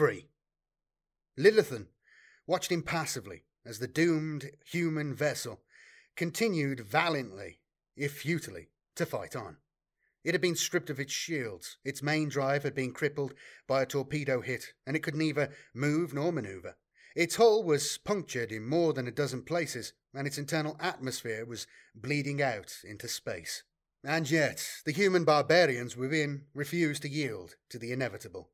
free. Lilithan watched impassively as the doomed human vessel continued valiantly, if futilely, to fight on. It had been stripped of its shields, its main drive had been crippled by a torpedo hit, and it could neither move nor maneuver. Its hull was punctured in more than a dozen places, and its internal atmosphere was bleeding out into space. And yet, the human barbarians within refused to yield to the inevitable.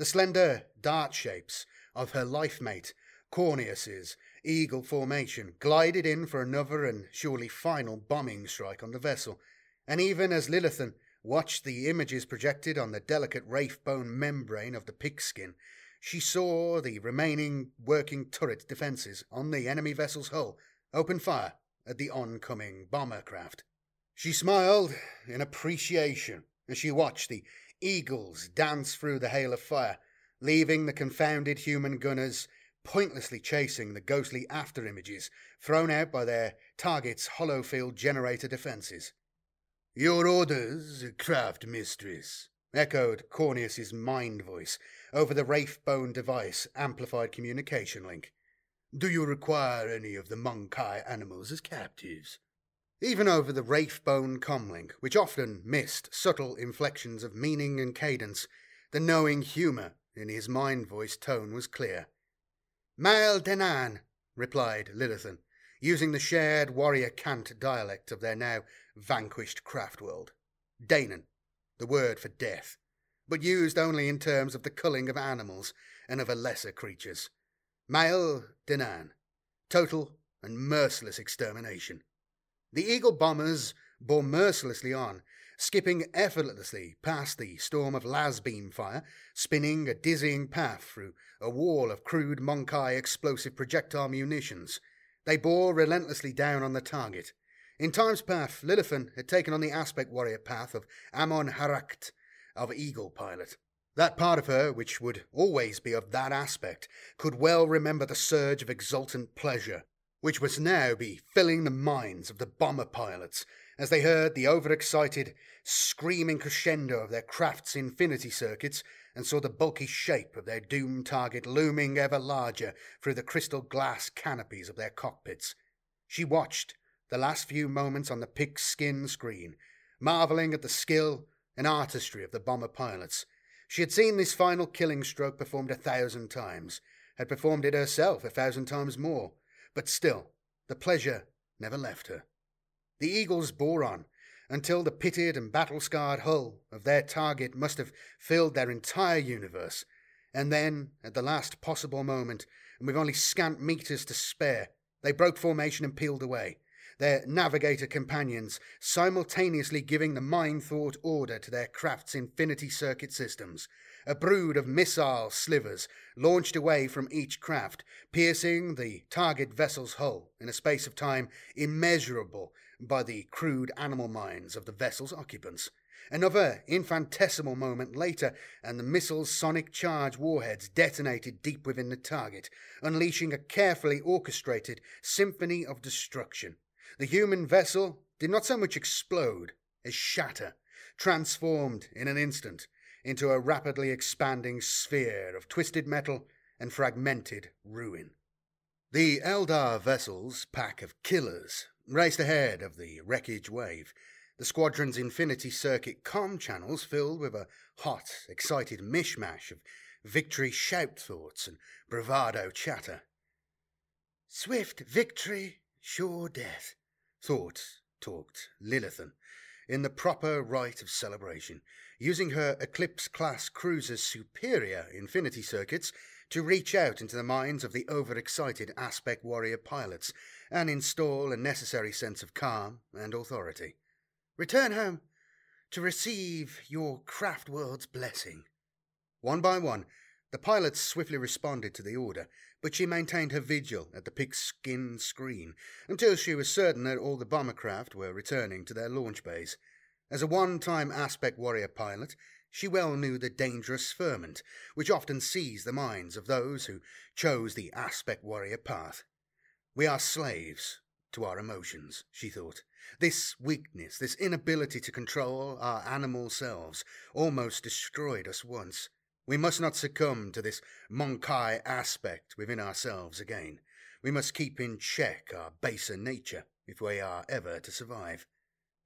The slender dart shapes of her life mate, Corneus's eagle formation, glided in for another and surely final bombing strike on the vessel, and even as Lilithan watched the images projected on the delicate wraith bone membrane of the pigskin, she saw the remaining working turret defences on the enemy vessel's hull open fire at the oncoming bomber craft. She smiled in appreciation as she watched the eagles dance through the hail of fire, leaving the confounded human gunners pointlessly chasing the ghostly after images thrown out by their target's holo-field generator defences. Your orders, craft mistress, echoed Corneus's mind voice over the Wraithbone device amplified communication link. Do you require any of the Mon-keigh animals as captives? Even over the Wraithbone comlink, which often missed subtle inflections of meaning and cadence, the knowing humour in his mind voice tone was clear. Mael Denan, replied Lilithan, using the shared warrior cant dialect of their now vanquished craft world. Danon, the word for death, but used only in terms of the culling of animals and of a lesser creatures. Mael Denan, total and merciless extermination. The Eagle bombers bore mercilessly on, skipping effortlessly past the storm of las beam fire, spinning a dizzying path through a wall of crude Mon-keigh explosive projectile munitions. They bore relentlessly down on the target. In times path, Lilithan had taken on the aspect warrior path of Amon Harakt, of Eagle Pilot. That part of her, which would always be of that aspect, could well remember the surge of exultant pleasure which must now be filling the minds of the bomber pilots as they heard the overexcited, screaming crescendo of their craft's infinity circuits and saw the bulky shape of their doomed target looming ever larger through the crystal glass canopies of their cockpits. She watched the last few moments on the pigskin screen, marvelling at the skill and artistry of the bomber pilots. She had seen this final killing stroke performed a thousand times, had performed it herself a thousand times more, but still, the pleasure never left her. The eagles bore on until the pitted and battle scarred hull of their target must have filled their entire universe, and then, at the last possible moment, and with only scant meters to spare, they broke formation and peeled away, their navigator companions simultaneously giving the mind thought order to their craft's infinity circuit systems. A brood of missile slivers launched away from each craft, piercing the target vessel's hull in a space of time immeasurable by the crude animal minds of the vessel's occupants. Another infinitesimal moment later, and the missile's sonic charge warheads detonated deep within the target, unleashing a carefully orchestrated symphony of destruction. The human vessel did not so much explode as shatter, transformed in an instant into a rapidly expanding sphere of twisted metal and fragmented ruin. The Eldar vessel's pack of killers raced ahead of the wreckage wave, the squadron's infinity circuit com channels filled with a hot, excited mishmash of victory shout thoughts and bravado chatter. Swift victory, sure death, thought, talked Lilithan, in the proper rite of celebration, using her Eclipse class cruiser's superior infinity circuits to reach out into the minds of the overexcited aspect warrior pilots and install a necessary sense of calm and authority. Return home to receive your craft world's blessing. One by one, the pilots swiftly responded to the order, but she maintained her vigil at the pigskin screen until she was certain that all the bomber craft were returning to their launch bays. As a one time aspect warrior pilot, she well knew the dangerous ferment which often seized the minds of those who chose the aspect warrior path. We are slaves to our emotions, she thought. This weakness, this inability to control our animal selves, almost destroyed us once. We must not succumb to this Mon-keigh aspect within ourselves again. We must keep in check our baser nature if we are ever to survive.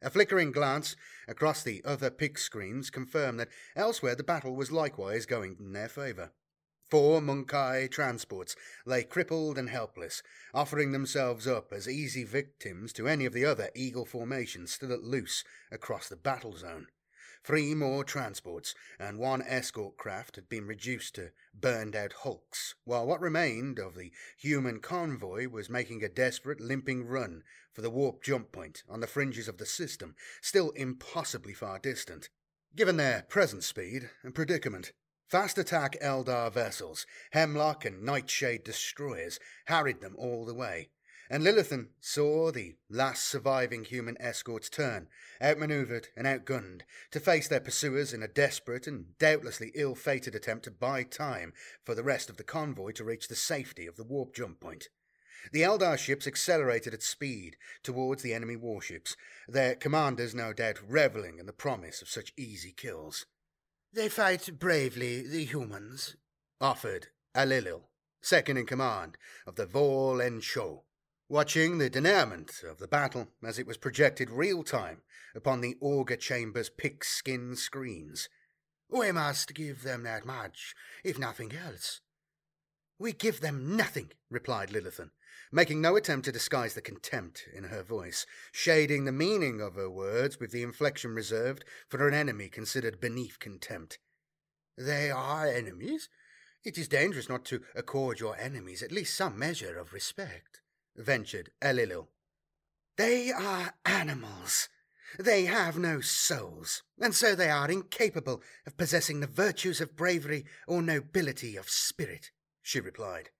A flickering glance across the other pick screens confirmed that elsewhere the battle was likewise going in their favour. Four Mon-keigh transports lay crippled and helpless, offering themselves up as easy victims to any of the other Eagle formations still at loose across the battle zone. Three more transports and one escort craft had been reduced to burned out hulks, while what remained of the human convoy was making a desperate limping run for the warp jump point on the fringes of the system, still impossibly far distant. Given their present speed and predicament, fast attack Eldar vessels, Hemlock and Nightshade destroyers harried them all the way, and Lilithan saw the last surviving human escorts turn, outmaneuvered and outgunned, to face their pursuers in a desperate and doubtlessly ill fated attempt to buy time for the rest of the convoy to reach the safety of the warp jump point. The Eldar ships accelerated at speed towards the enemy warships, their commanders no doubt reveling in the promise of such easy kills. They fight bravely, the humans, offered Alilil, second in command of the Vol en Sho, watching the denouement of the battle as it was projected real time upon the auger chamber's pigskin screens. We must give them that much, if nothing else. We give them nothing, replied Lilithan, making no attempt to disguise the contempt in her voice, shading the meaning of her words with the inflection reserved for an enemy considered beneath contempt. They are enemies. It is dangerous not to accord your enemies at least some measure of respect ventured Elilil. They are animals. They have no souls, and so they are incapable of possessing the virtues of bravery or nobility of spirit, she replied.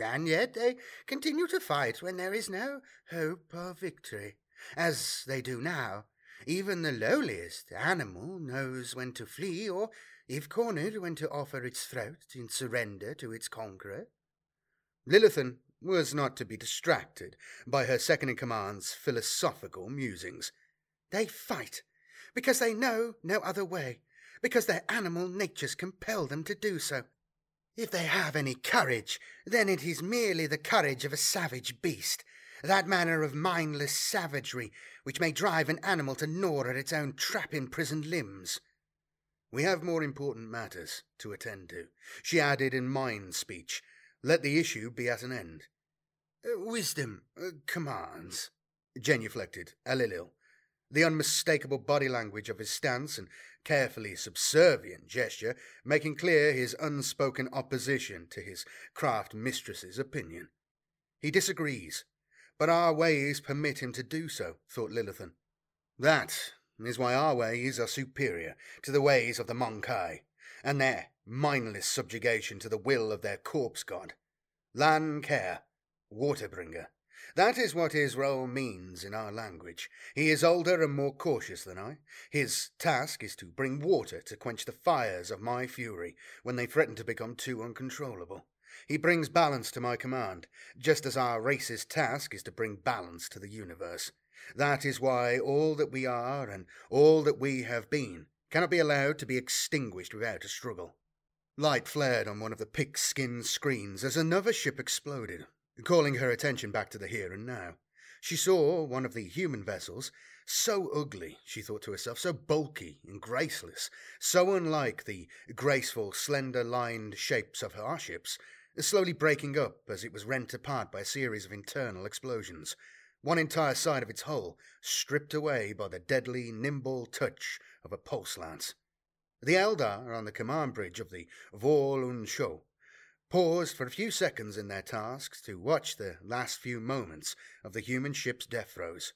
And yet they continue to fight when there is no hope of victory, as they do now. Even the lowliest animal knows when to flee, or, if cornered, when to offer its throat in surrender to its conqueror. Lilithan was not to be distracted by her second in command's philosophical musings. They fight because they know no other way, because their animal natures compel them to do so. If they have any courage, then it is merely the courage of a savage beast, that manner of mindless savagery which may drive an animal to gnaw at its own trap imprisoned limbs. We have more important matters to attend to, she added in mind speech, let the issue be at an end. Uh, wisdom uh, commands, genuflected Alilil, the unmistakable body language of his stance and carefully subservient gesture making clear his unspoken opposition to his craft mistress's opinion. He disagrees, but our ways permit him to do so, thought Lilithan. That is why our ways are superior to the ways of the Mon-keigh, and their mindless subjugation to the will of their corpse god. Lan Care, Waterbringer. That is what role means in our language. He is older and more cautious than I. His task is to bring water to quench the fires of my fury when they threaten to become too uncontrollable. He brings balance to my command, just as our race's task is to bring balance to the universe. That is why all that we are and all that we have been cannot be allowed to be extinguished without a struggle. Light flared on one of the pigskin screens as another ship exploded, calling her attention back to the here and now. She saw one of the human vessels, so ugly, she thought to herself, so bulky and graceless, so unlike the graceful, slender lined shapes of our ships, slowly breaking up as it was rent apart by a series of internal explosions, one entire side of its hull stripped away by the deadly, nimble touch of a pulse lance. The Eldar on the command bridge of the Vol un Sho paused for a few seconds in their tasks to watch the last few moments of the human ship's death throes.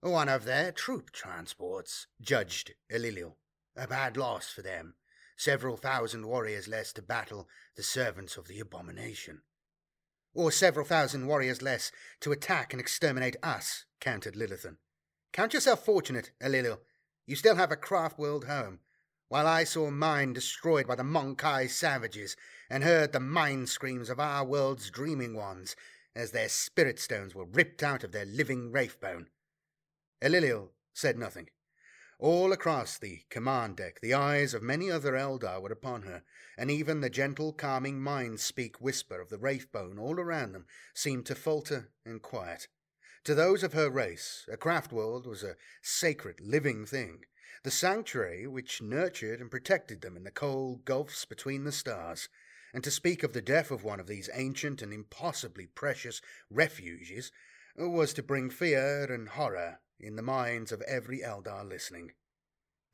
One of their troop transports, judged Elilil. A bad loss for them. Several thousand warriors less to battle the servants of the abomination. Or several thousand warriors less to attack and exterminate us, countered Lilithan. Count yourself fortunate, Elilil. You still have a craft world home, while I saw mine destroyed by the Mon-keigh savages, and heard the mind screams of our world's dreaming ones as their spirit stones were ripped out of their living wraithbone. Elilil said nothing, All across the command deck, the eyes of many other Eldar were upon her, and even the gentle, calming mind speak whisper of the Wraithbone all around them seemed to falter and quiet. To those of her race, a craft world was a sacred, living thing, the sanctuary which nurtured and protected them in the cold gulfs between the stars. And to speak of the death of one of these ancient and impossibly precious refuges was to bring fear and horror in the minds of every Eldar listening.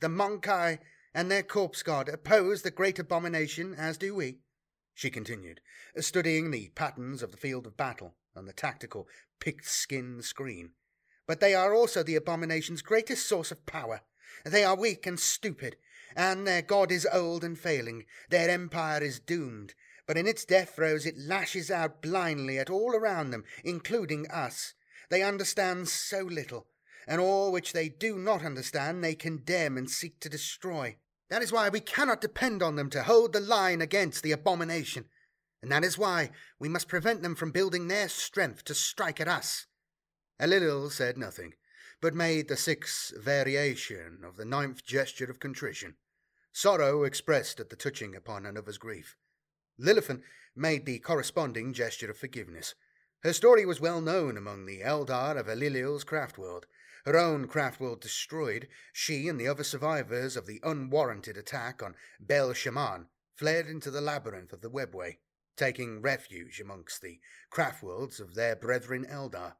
The Mon-keigh and their corpse god oppose the great abomination, as do we, she continued, studying the patterns of the field of battle on the tactical picked skin screen. But they are also the abomination's greatest source of power. They are weak and stupid, and their god is old and failing. Their empire is doomed, but in its death throes it lashes out blindly at all around them, including us. They understand so little, and all which they do not understand they condemn and seek to destroy. That is why we cannot depend on them to hold the line against the abomination, and that is why we must prevent them from building their strength to strike at us. Elilil said nothing, but made the sixth variation of the ninth gesture of contrition, sorrow expressed at the touching upon another's grief. Lilithan made the corresponding gesture of forgiveness. Her story was well known among the Eldar of Elilil's craft world, her own craft world destroyed, she and the other survivors of the unwarranted attack on Bel Shaman fled into the labyrinth of the webway, taking refuge amongst the craft worlds of their brethren Eldar.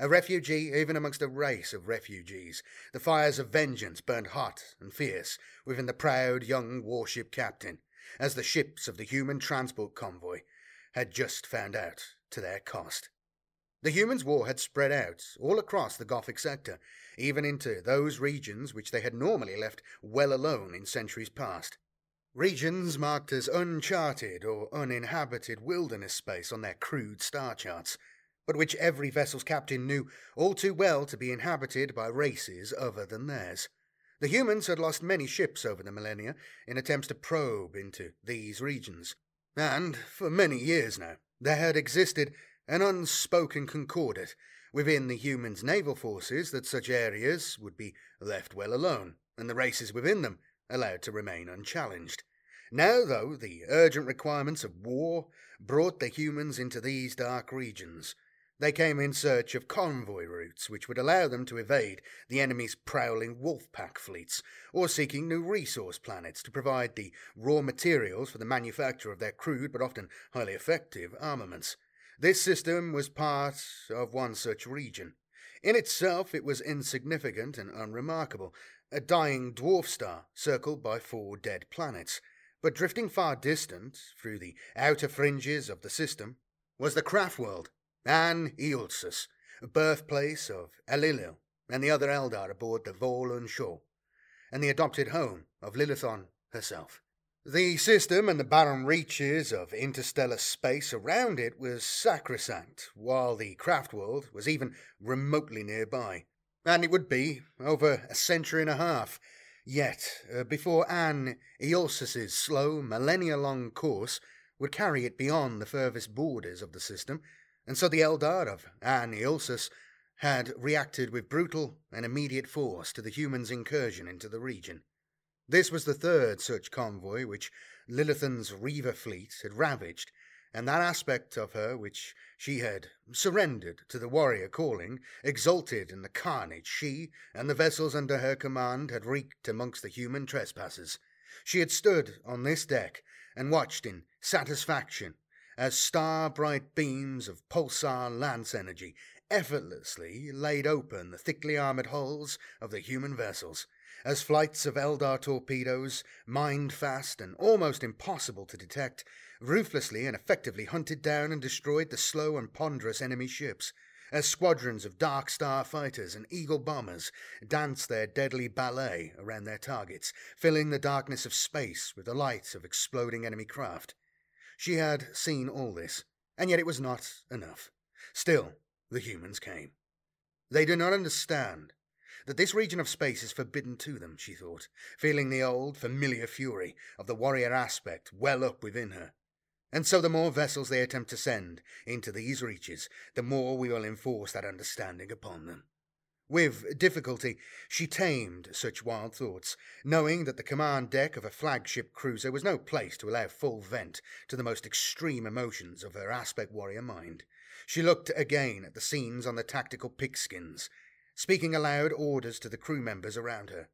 A refugee even amongst a race of refugees, the fires of vengeance burned hot and fierce within the proud young warship captain, as the ships of the human transport convoy had just found out to their cost. The humans' war had spread out all across the Gothic sector, even into those regions which they had normally left well alone in centuries past. Regions marked as uncharted or uninhabited wilderness space on their crude star charts, but which every vessel's captain knew all too well to be inhabited by races other than theirs. The humans had lost many ships over the millennia in attempts to probe into these regions, and for many years now there had existed an unspoken concordat within the humans' naval forces that such areas would be left well alone, and the races within them allowed to remain unchallenged. Now, though, the urgent requirements of war brought the humans into these dark regions. They came in search of convoy routes which would allow them to evade the enemy's prowling wolf pack fleets, or seeking new resource planets to provide the raw materials for the manufacture of their crude but often highly effective armaments. This system was part of one such region. In itself, it was insignificant and unremarkable, a dying dwarf star circled by four dead planets. But drifting far distant, through the outer fringes of the system, was the craft world, An Eolsus, birthplace of Elilil and the other Eldar aboard the Vorlon shore, and the adopted home of Lilithan herself. The system and the barren reaches of interstellar space around it was sacrosanct, while the craft world was even remotely nearby. And it would be over a century and a half. Yet, uh, before An Eolsus's slow, millennia long course would carry it beyond the furthest borders of the system, and so the Eldar of An had reacted with brutal and immediate force to the humans' incursion into the region. This was the third such convoy which Lilithan's Reaver fleet had ravaged, and that aspect of her which she had surrendered to the warrior calling exulted in the carnage she and the vessels under her command had wreaked amongst the human trespassers. She had stood on this deck and watched in satisfaction as star bright beams of pulsar lance energy effortlessly laid open the thickly armoured hulls of the human vessels as flights of Eldar torpedoes, mined fast and almost impossible to detect, ruthlessly and effectively hunted down and destroyed the slow and ponderous enemy ships, as squadrons of Dark Star fighters and Eagle bombers danced their deadly ballet around their targets, filling the darkness of space with the light of exploding enemy craft. She had seen all this, and yet it was not enough. Still, the humans came. They do not understand that this region of space is forbidden to them, she thought, feeling the old, familiar fury of the warrior aspect well up within her. And so the more vessels they attempt to send into these reaches, the more we will enforce that understanding upon them. With difficulty, she tamed such wild thoughts, knowing that the command deck of a flagship cruiser was no place to allow full vent to the most extreme emotions of her aspect warrior mind. She looked again at the scenes on the tactical pigskins, speaking aloud orders to the crew members around her.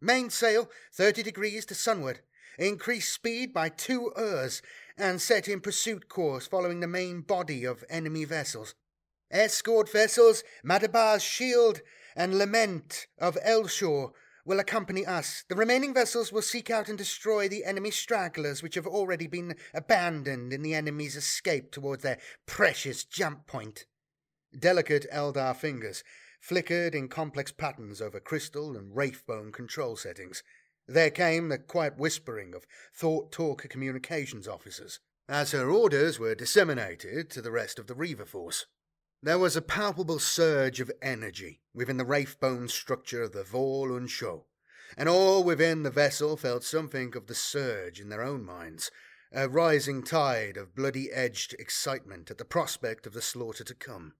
Mainsail 30 degrees to sunward. Increase speed by two ers and set in pursuit course following the main body of enemy vessels. Escort vessels, Madabar's Shield and Lament of Elshore will accompany us. The remaining vessels will seek out and destroy the enemy stragglers which have already been abandoned in the enemy's escape towards their precious jump point. Delicate Eldar fingers flickered in complex patterns over crystal and wraithbone control settings. There came the quiet whispering of thought talk communications officers as her orders were disseminated to the rest of the Reaver force. There was a palpable surge of energy within the wraithbone structure of the Vol und Schau, and all within the vessel felt something of the surge in their own minds, a rising tide of bloody edged excitement at the prospect of the slaughter to come.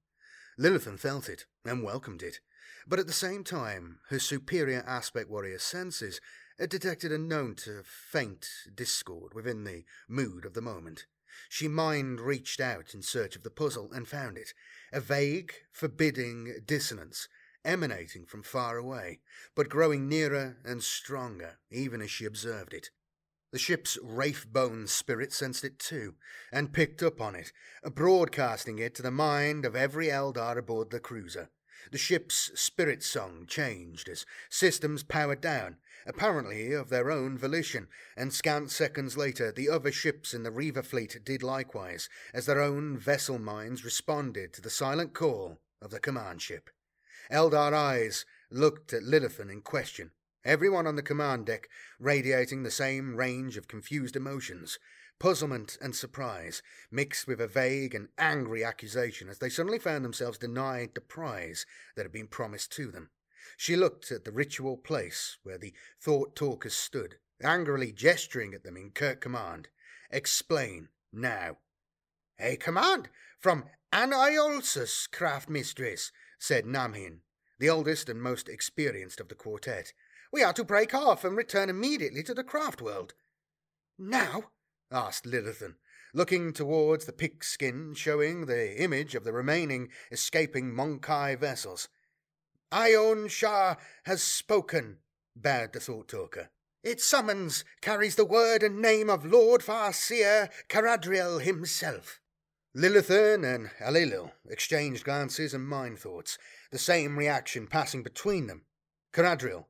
Lilithan felt it and welcomed it, but at the same time her superior aspect warrior senses detected a note of faint discord within the mood of the moment. She mind reached out in search of the puzzle and found it, a vague, forbidding dissonance emanating from far away, but growing nearer and stronger even as she observed it. The ship's wraith-bone spirit sensed it too, and picked up on it, broadcasting it to the mind of every Eldar aboard the cruiser. The ship's spirit song changed as systems powered down, apparently of their own volition, and scant seconds later the other ships in the Reaver fleet did likewise, as their own vessel minds responded to the silent call of the command ship. Eldar eyes looked at Lilithan in question, everyone on the command deck radiating the same range of confused emotions puzzlement and surprise, mixed with a vague and angry accusation as they suddenly found themselves denied the prize that had been promised to them. She looked at the ritual place where the thought talkers stood, angrily gesturing at them in curt command. Explain, now. A command from Aniolsus, craft mistress, said Namhin, the oldest and most experienced of the quartet. We are to break off and return immediately to the craft world. Now? asked Lilithan, looking towards the pigskin showing the image of the remaining escaping Mon-keigh vessels. Ion Shah has spoken, bowed the thought talker. Its summons carries the word and name of Lord Farseer Caradriel himself. Lilithan and Alilil exchanged glances and mind thoughts, the same reaction passing between them. Caradriel,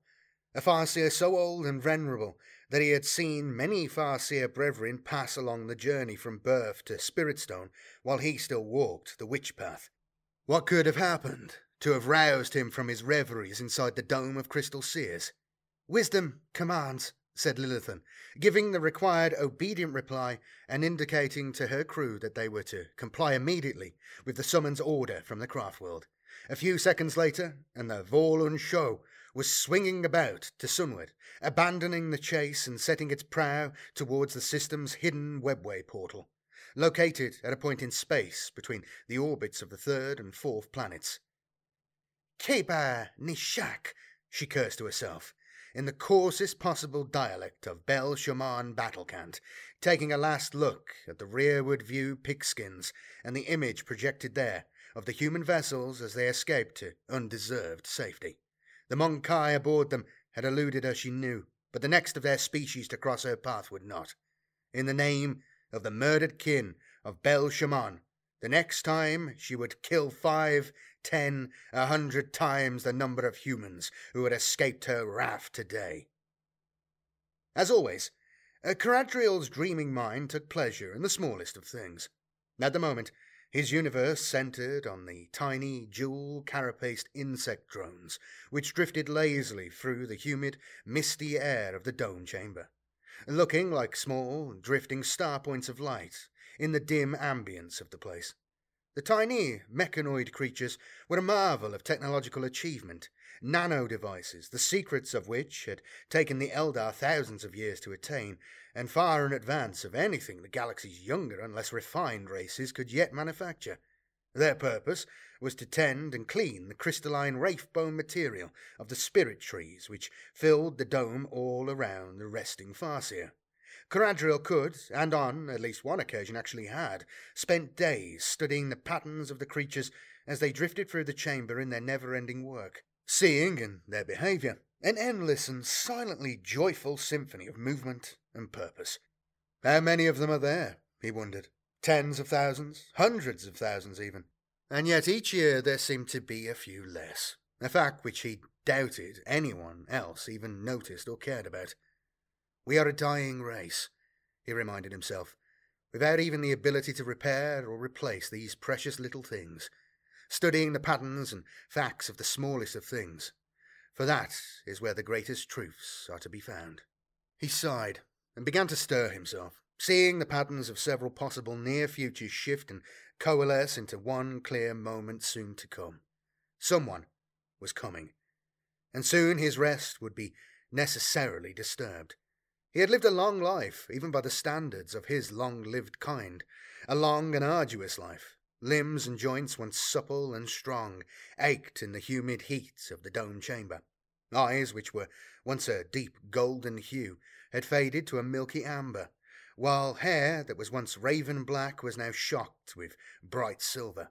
a Farseer so old and venerable that he had seen many Farseer brethren pass along the journey from birth to Spiritstone while he still walked the witch path. What could have happened to have roused him from his reveries inside the dome of crystal seers. Wisdom commands, said Lilithan, giving the required obedient reply and indicating to her crew that they were to comply immediately with the summons order from the craft world. A few seconds later, and the Vol und Schau was swinging about to sunward, abandoning the chase and setting its prow towards the system's hidden webway portal, located at a point in space between the orbits of the third and fourth planets. Keba Nishak, she cursed to herself, in the coarsest possible dialect of Bel Shaman battlecant, taking a last look at the rearward view pigskins and the image projected there of the human vessels as they escaped to undeserved safety. The Mon-keigh aboard them had eluded her, she knew, but the next of their species to cross her path would not. In the name of the murdered kin of Bel Shaman, the next time she would kill five ten, a hundred times the number of humans who had escaped her wrath today. As always, uh, Caradriel's dreaming mind took pleasure in the smallest of things. At the moment, his universe centered on the tiny, jewel carapaced insect drones which drifted lazily through the humid, misty air of the dome chamber, looking like small, drifting star points of light in the dim ambience of the place. The tiny mechanoid creatures were a marvel of technological achievement, nano devices, the secrets of which had taken the Eldar thousands of years to attain, and far in advance of anything the galaxy's younger and less refined races could yet manufacture. Their purpose was to tend and clean the crystalline wraithbone material of the spirit trees which filled the dome all around the resting Farseer. Caradriel could, and on at least one occasion actually had, spent days studying the patterns of the creatures as they drifted through the chamber in their never ending work, seeing in their behaviour an endless and silently joyful symphony of movement and purpose. How many of them are there? he wondered. Tens of thousands, hundreds of thousands even. And yet each year there seemed to be a few less, a fact which he doubted anyone else even noticed or cared about. We are a dying race, he reminded himself, without even the ability to repair or replace these precious little things, studying the patterns and facts of the smallest of things, for that is where the greatest truths are to be found. He sighed and began to stir himself, seeing the patterns of several possible near futures shift and coalesce into one clear moment soon to come. Someone was coming, and soon his rest would be necessarily disturbed. He had lived a long life, even by the standards of his long lived kind, a long and arduous life. Limbs and joints, once supple and strong, ached in the humid heat of the dome chamber. Eyes, which were once a deep golden hue, had faded to a milky amber, while hair that was once raven black was now shocked with bright silver.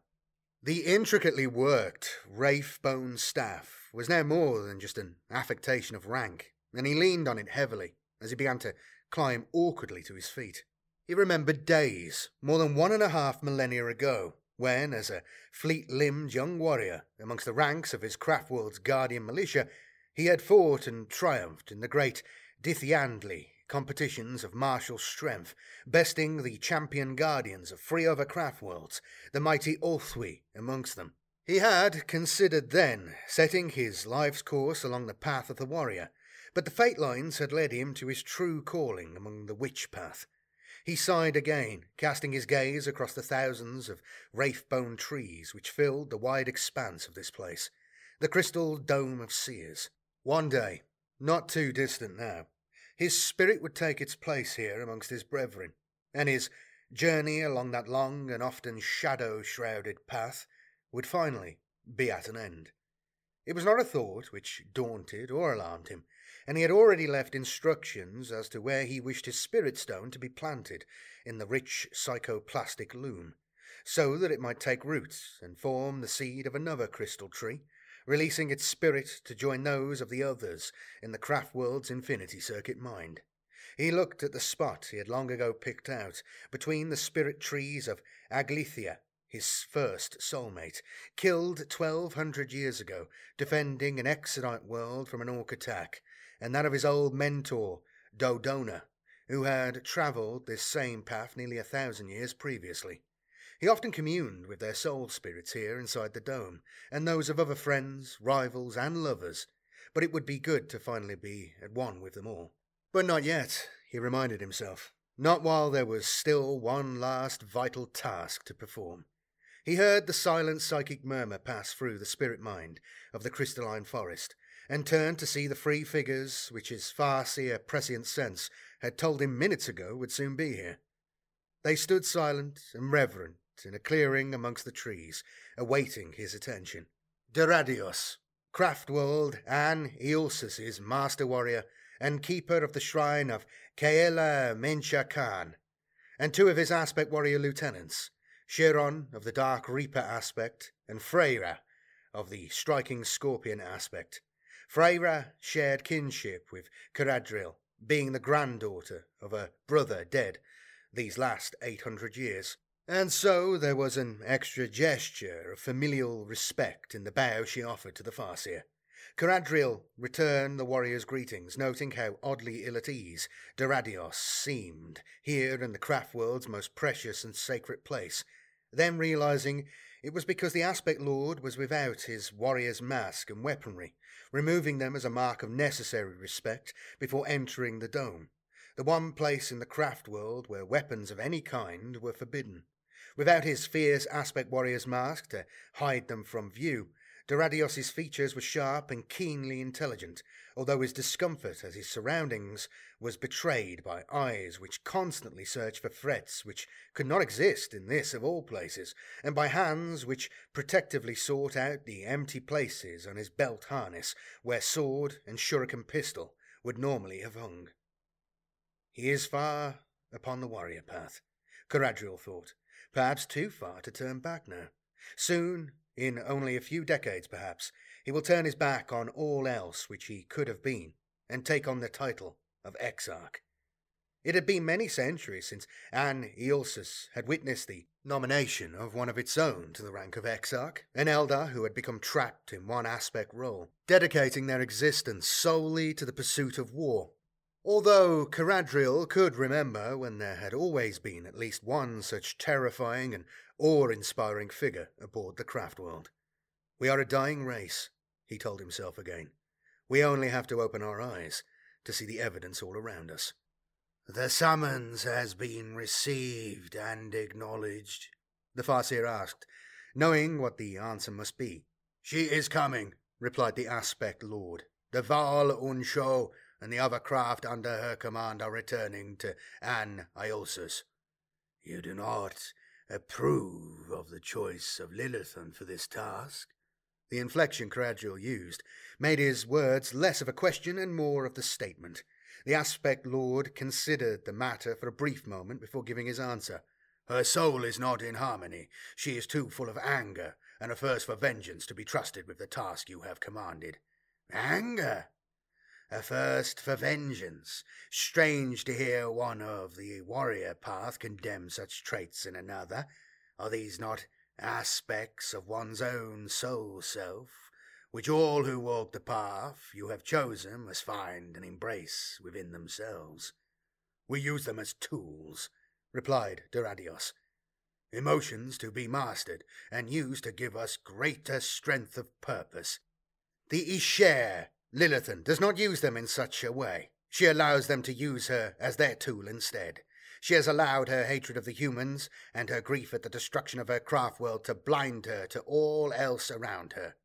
The intricately worked wraith bone staff was now more than just an affectation of rank, and he leaned on it heavily as he began to climb awkwardly to his feet. He remembered days, more than one and a half millennia ago, when, as a fleet limbed young warrior amongst the ranks of his Craftworld's guardian militia, he had fought and triumphed in the great Dithyandli competitions of martial strength, besting the champion guardians of three other craftworlds, the mighty Ulthwé amongst them. He had considered then setting his life's course along the path of the warrior, but the fate lines had led him to his true calling among the witch path. He sighed again, casting his gaze across the thousands of wraith-bone trees which filled the wide expanse of this place, the crystal dome of seers. One day, not too distant now, his spirit would take its place here amongst his brethren, and his journey along that long and often shadow shrouded path would finally be at an end. It was not a thought which daunted or alarmed him, and he had already left instructions as to where he wished his spirit stone to be planted in the rich psychoplastic loom, so that it might take root and form the seed of another crystal tree releasing its spirit to join those of the others in the craft world's infinity circuit mind. He looked at the spot he had long ago picked out between the spirit trees of Aglithia, his first soulmate, killed twelve hundred years ago, defending an Exodite world from an orc attack, and that of his old mentor, Dodona, who had travelled this same path nearly a thousand years previously. He often communed with their soul spirits here inside the dome, and those of other friends, rivals, and lovers, but it would be good to finally be at one with them all. But not yet, he reminded himself. Not while there was still one last vital task to perform. He heard the silent psychic murmur pass through the spirit mind of the crystalline forest, and turned to see the three figures which his far-seer prescient sense had told him minutes ago would soon be here. They stood silent and reverent in a clearing amongst the trees, awaiting his attention. Deradios, Craftworld and Eulsis' master warrior and keeper of the shrine of Kaela Mensha Khaine, and two of his aspect warrior lieutenants, Chiron of the Dark Reaper aspect and Freyra of the Striking Scorpion aspect. Freyra shared kinship with Caradriel, being the granddaughter of a brother dead these last eight hundred years, and so there was an extra gesture of familial respect in the bow she offered to the Farseer. Caradriel returned the warrior's greetings, noting how oddly ill at ease Deradios seemed here in the craft world's most precious and sacred place, then realizing it was because the aspect lord was without his warrior's mask and weaponry, removing them as a mark of necessary respect before entering the dome, the one place in the craft world where weapons of any kind were forbidden. Without his fierce aspect warrior's mask to hide them from view, Duradios's features were sharp and keenly intelligent, although his discomfort at his surroundings was betrayed by eyes which constantly searched for threats which could not exist in this of all places, and by hands which protectively sought out the empty places on his belt harness where sword and shuriken pistol would normally have hung. He is far upon the warrior path, Caradriel thought, perhaps too far to turn back now. Soon in only a few decades, perhaps, he will turn his back on all else which he could have been, and take on the title of Exarch. It had been many centuries since Anne Eolus had witnessed the nomination of one of its own to the rank of Exarch, an elder who had become trapped in one aspect role, dedicating their existence solely to the pursuit of war. Although Caradriel could remember when there had always been at least one such terrifying and awe inspiring figure aboard the craft world. We are a dying race, he told himself again. We only have to open our eyes to see the evidence all around us. The summons has been received and acknowledged, the Farseer asked, knowing what the answer must be. She is coming, replied the Aspect Lord. The Val Unsho and the other craft under her command are returning to An Iosus. You do not approve of the choice of Lilithan for this task? The inflection Caradriel used made his words less of a question and more of the statement. The aspect lord considered the matter for a brief moment before giving his answer. Her soul is not in harmony. She is too full of anger and a thirst for vengeance to be trusted with the task you have commanded. Anger? A thirst for vengeance. Strange to hear one of the warrior path condemn such traits in another. Are these not aspects of one's own soul self, which all who walk the path you have chosen must find and embrace within themselves? We use them as tools, replied Duradios. Emotions to be mastered and used to give us greater strength of purpose. The Ishere Lilithan does not use them in such a way. She allows them to use her as their tool instead. She has allowed her hatred of the humans and her grief at the destruction of her craft world to blind her to all else around her.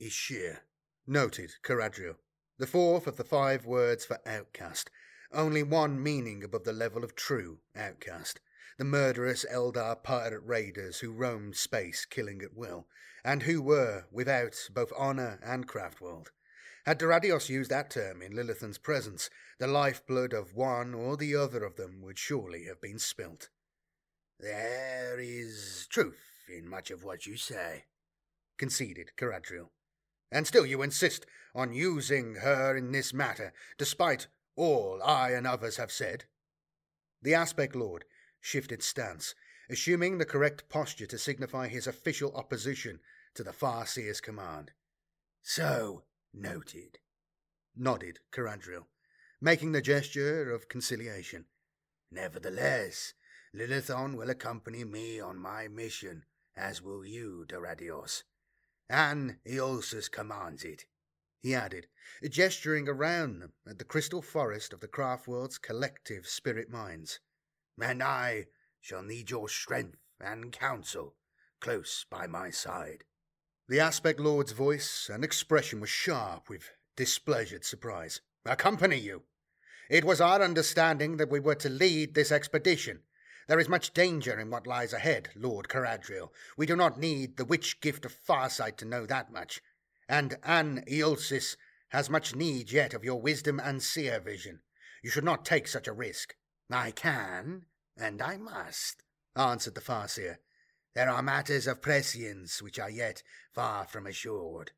Ishir, noted Caradriel, the fourth of the five words for outcast, only one meaning above the level of true outcast. The murderous Eldar pirate raiders who roamed space killing at will, and who were without both honour and craft world. Had Duradios used that term in Lilithan's presence, the lifeblood of one or the other of them would surely have been spilt. There is truth in much of what you say, conceded Caradriel. And still you insist on using her in this matter, despite all I and others have said? The Aspect Lord shifted stance, assuming the correct posture to signify his official opposition to the Farseer's command. So, Noted, nodded Caradriel, making the gesture of conciliation. Nevertheless, Lilithan will accompany me on my mission, as will you, Duradios. And Eolus commands it, he added, gesturing around them at the crystal forest of the craft world's collective spirit minds. And I shall need your strength and counsel close by my side. The aspect lord's voice and expression were sharp with displeasured surprise. Accompany you? It was our understanding that we were to lead this expedition. There is much danger in what lies ahead, Lord Caradriel. We do not need the witch gift of farsight to know that much. And Anne Eolus has much need yet of your wisdom and seer vision. You should not take such a risk. I can, and I must, answered the Farseer. There are matters of prescience which are yet far from assured.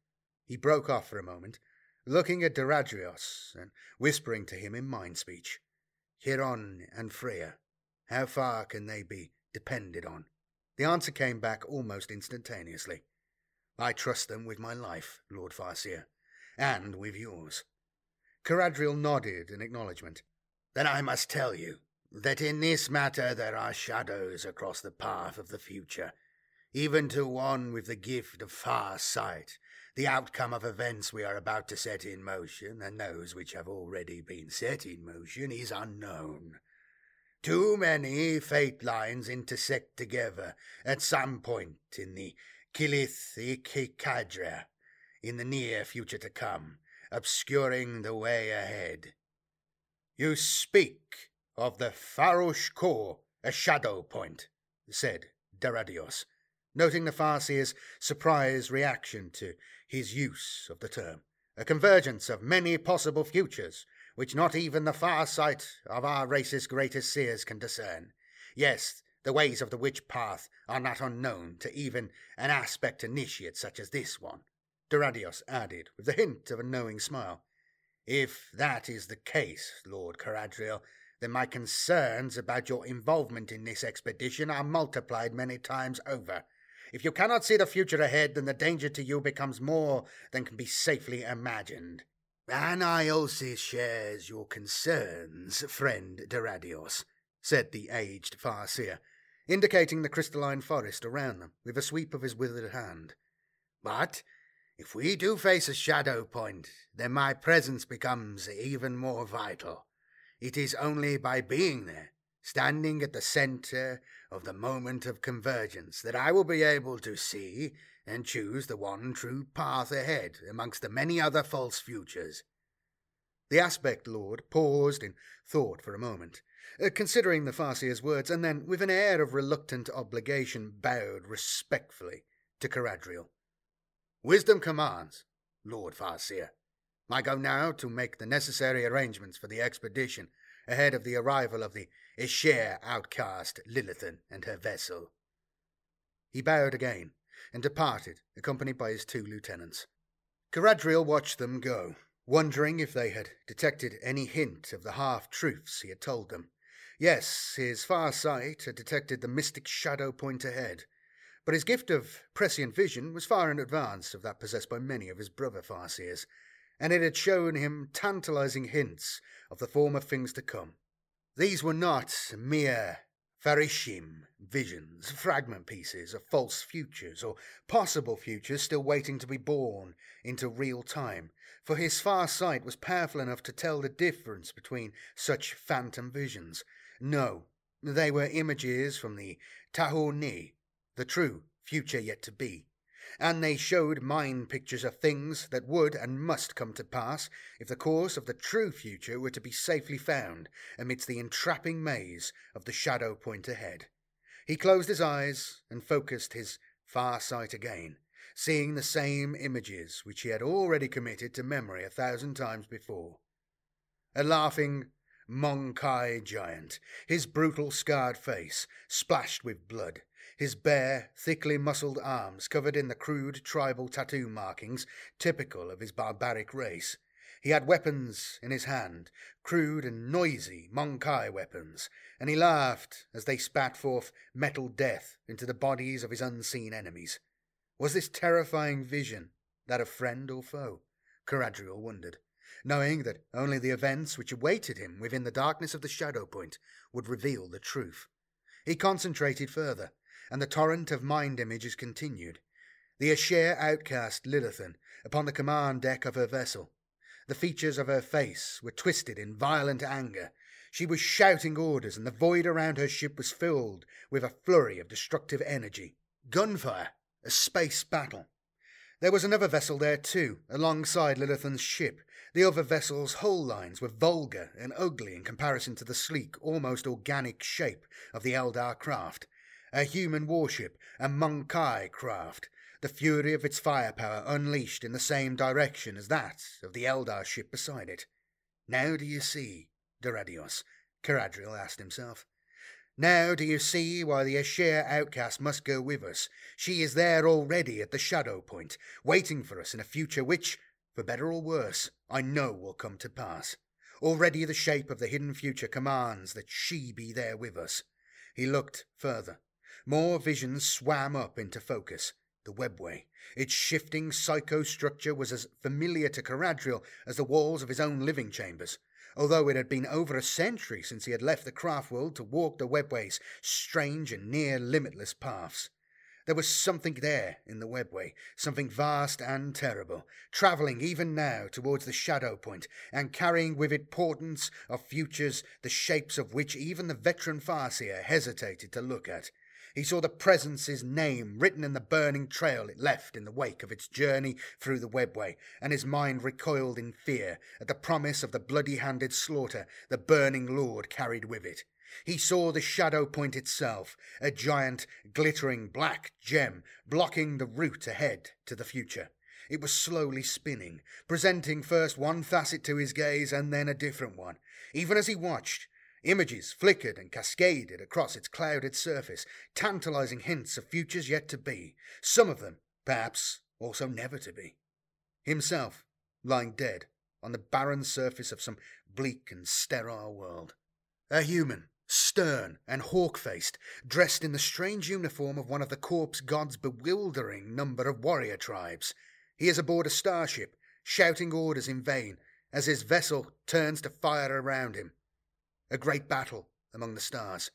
He broke off for a moment, looking at Duradios and whispering to him in mind speech. Chiron and Freya, how far can they be depended on? The answer came back almost instantaneously. I trust them with my life, Lord Farseer, and with yours. Caradriel nodded in acknowledgment. Then I must tell you, that in this matter there are shadows across the path of the future, even to one with the gift of far sight. The outcome of events we are about to set in motion, and those which have already been set in motion, is unknown. Too many fate lines intersect together at some point in the Kilith Ikikadra, in the near future to come, obscuring the way ahead. You speak of the Farosh Core, a shadow point, said Duradios, noting the Farseer's surprised reaction to his use of the term. A convergence of many possible futures, which not even the far sight of our race's greatest seers can discern. Yes, the ways of the witch path are not unknown to even an aspect initiate such as this one. Duradios added, with the hint of a knowing smile. If that is the case, Lord Caradriel, then my concerns about your involvement in this expedition are multiplied many times over. If you cannot see the future ahead, then the danger to you becomes more than can be safely imagined. And I shares your concerns, friend Duradios, said the aged Farseer, indicating the crystalline forest around them with a sweep of his withered hand. But if we do face a shadow point, then my presence becomes even more vital. It is only by being there, standing at the center of the moment of convergence, that I will be able to see and choose the one true path ahead amongst the many other false futures. The aspect lord paused in thought for a moment, uh, considering the Farseer's words, and then, with an air of reluctant obligation, bowed respectfully to Caradriel. Wisdom commands, Lord Farseer. I go now to make the necessary arrangements for the expedition ahead of the arrival of the Escher outcast Lilithan and her vessel. He bowed again and departed, accompanied by his two lieutenants. Caradriel watched them go, wondering if they had detected any hint of the half truths he had told them. Yes, his far sight had detected the mystic shadow point ahead, but his gift of prescient vision was far in advance of that possessed by many of his brother Farseers, and it had shown him tantalizing hints of the form of things to come. These were not mere Farishim visions, fragment pieces of false futures or possible futures still waiting to be born into real time, for his far sight was powerful enough to tell the difference between such phantom visions. No, they were images from the Tahor the true future yet to be. And they showed mind pictures of things that would and must come to pass if the course of the true future were to be safely found amidst the entrapping maze of the shadow point ahead. He closed his eyes and focused his far sight again, seeing the same images which he had already committed to memory a thousand times before. A laughing, Mon-keigh giant, his brutal scarred face splashed with blood, his bare, thickly muscled arms covered in the crude tribal tattoo markings typical of his barbaric race. He had weapons in his hand, crude and noisy Mon-keigh weapons, and he laughed as they spat forth metal death into the bodies of his unseen enemies. Was this terrifying vision that of friend or foe? Caradriel wondered knowing that only the events which awaited him within the darkness of the shadow point would reveal the truth. He concentrated further, and the torrent of mind images continued. The Escher outcast Lilithan upon the command deck of her vessel. The features of her face were twisted in violent anger. She was shouting orders, and the void around her ship was filled with a flurry of destructive energy. Gunfire, a space battle. There was another vessel there too, alongside Lilithan's ship, the other vessel's hull lines were vulgar and ugly in comparison to the sleek, almost organic shape of the Eldar craft. A human warship, a Mon-keigh craft, the fury of its firepower unleashed in the same direction as that of the Eldar ship beside it. Now do you see, Duradios? Caradriel asked himself. Now do you see why the Escher outcast must go with us? She is there already at the shadow point, waiting for us in a future which, for better or worse, I know will come to pass. Already the shape of the hidden future commands that she be there with us. He looked further. More visions swam up into focus. The webway. Its shifting psychostructure was as familiar to Caradriel as the walls of his own living chambers. Although it had been over a century since he had left the craft world to walk the webway's strange and near limitless paths. There was something there in the webway, something vast and terrible, travelling even now towards the shadow point, and carrying with it portents of futures the shapes of which even the veteran Farseer hesitated to look at. He saw the Presence's name written in the burning trail it left in the wake of its journey through the webway, and his mind recoiled in fear at the promise of the bloody handed slaughter the burning Lord carried with it. He saw the shadow point itself, a giant, glittering black gem blocking the route ahead to the future. It was slowly spinning, presenting first one facet to his gaze and then a different one. Even as he watched, Images flickered and cascaded across its clouded surface, tantalizing hints of futures yet to be, some of them, perhaps, also never to be. Himself, lying dead on the barren surface of some bleak and sterile world. A human, stern and hawk faced, dressed in the strange uniform of one of the corpse god's bewildering number of warrior tribes. He is aboard a starship, shouting orders in vain as his vessel turns to fire around him a great battle among the stars,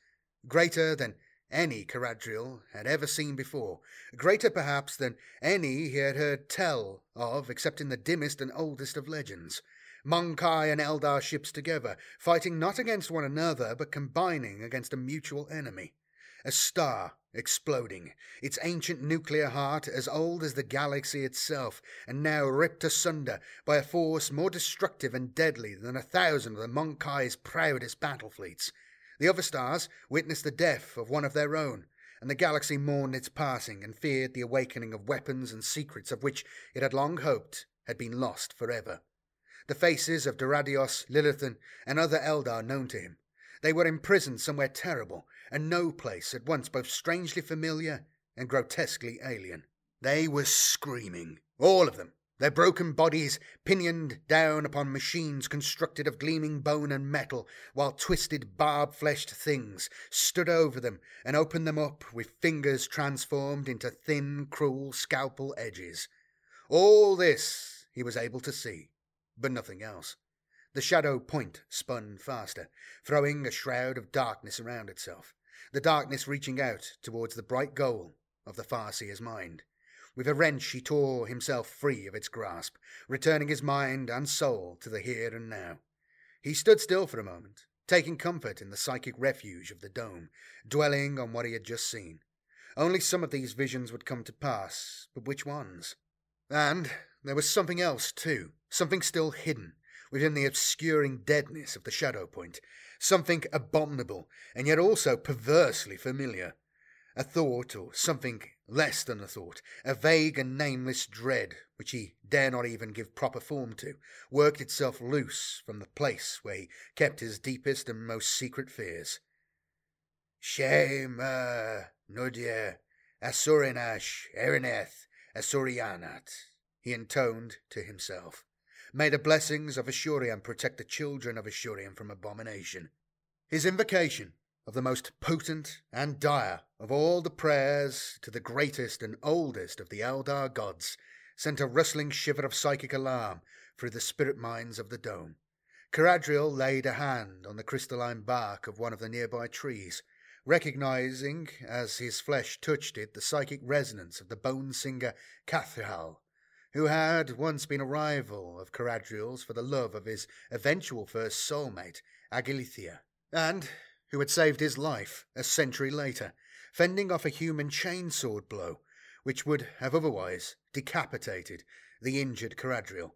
greater than any Caradriel had ever seen before, greater perhaps than any he had heard tell of except in the dimmest and oldest of legends. Mon-Keigh and Eldar ships together, fighting not against one another, but combining against a mutual enemy. A star exploding, its ancient nuclear heart as old as the galaxy itself, and now ripped asunder by a force more destructive and deadly than a thousand of the Mon-Keigh's proudest battle fleets. The other stars witnessed the death of one of their own, and the galaxy mourned its passing and feared the awakening of weapons and secrets of which it had long hoped had been lost forever. The faces of Duradios, Lilithan, and other Eldar known to him. They were imprisoned somewhere terrible, and no place at once both strangely familiar and grotesquely alien. They were screaming, all of them, their broken bodies pinioned down upon machines constructed of gleaming bone and metal, while twisted, barb fleshed things stood over them and opened them up with fingers transformed into thin, cruel scalpel edges. All this he was able to see, but nothing else. The shadow point spun faster, throwing a shroud of darkness around itself the darkness reaching out towards the bright goal of the Farseer's mind. With a wrench, he tore himself free of its grasp, returning his mind and soul to the here and now. He stood still for a moment, taking comfort in the psychic refuge of the dome, dwelling on what he had just seen. Only some of these visions would come to pass, but which ones? And there was something else, too, something still hidden within the obscuring deadness of the shadow point, something abominable, and yet also perversely familiar. A thought, or something less than a thought, a vague and nameless dread, which he dare not even give proper form to, worked itself loose from the place where he kept his deepest and most secret fears. Shame, uh, Nudir, Asurinash, Erineth, Asurianat, he intoned to himself. May the blessings of Asuryan protect the children of Asuryan from abomination. His invocation of the most potent and dire of all the prayers to the greatest and oldest of the Eldar gods sent a rustling shiver of psychic alarm through the spirit minds of the dome. Caradriel laid a hand on the crystalline bark of one of the nearby trees, recognizing, as his flesh touched it, the psychic resonance of the bone singer Cathal, who had once been a rival of Caradriel's for the love of his eventual first soulmate, Agilithia, and who had saved his life a century later, fending off a human chainsword blow which would have otherwise decapitated the injured Caradriel.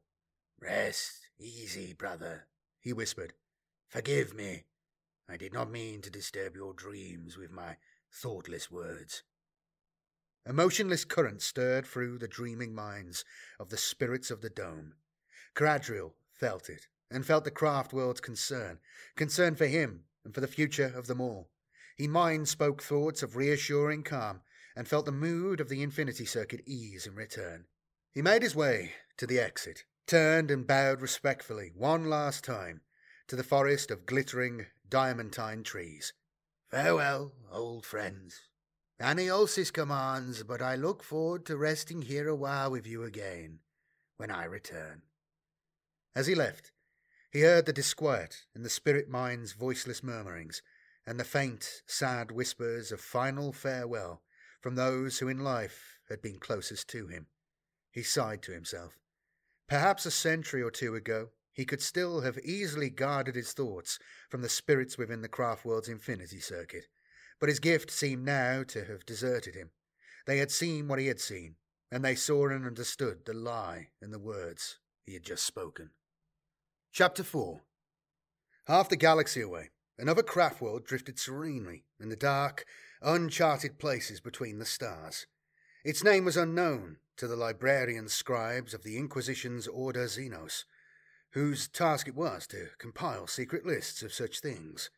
Rest easy, brother, he whispered. Forgive me. I did not mean to disturb your dreams with my thoughtless words. A motionless current stirred through the dreaming minds of the spirits of the dome. Caradriel felt it, and felt the craft world's concern, concern for him and for the future of them all. He mind spoke thoughts of reassuring calm, and felt the mood of the infinity circuit ease in return. He made his way to the exit, turned and bowed respectfully one last time to the forest of glittering diamantine trees. Farewell, old friends. Aniosis commands, but I look forward to resting here a while with you again when I return. As he left, he heard the disquiet in the spirit mind's voiceless murmurings, and the faint, sad whispers of final farewell from those who in life had been closest to him. He sighed to himself. Perhaps a century or two ago he could still have easily guarded his thoughts from the spirits within the craft world's infinity circuit, but his gift seemed now to have deserted him. They had seen what he had seen, and they saw and understood the lie in the words he had just spoken. Chapter 4 Half the galaxy away, another craft world drifted serenely in the dark, uncharted places between the stars. Its name was unknown to the librarian scribes of the Inquisition's Order Xenos, whose task it was to compile secret lists of such things.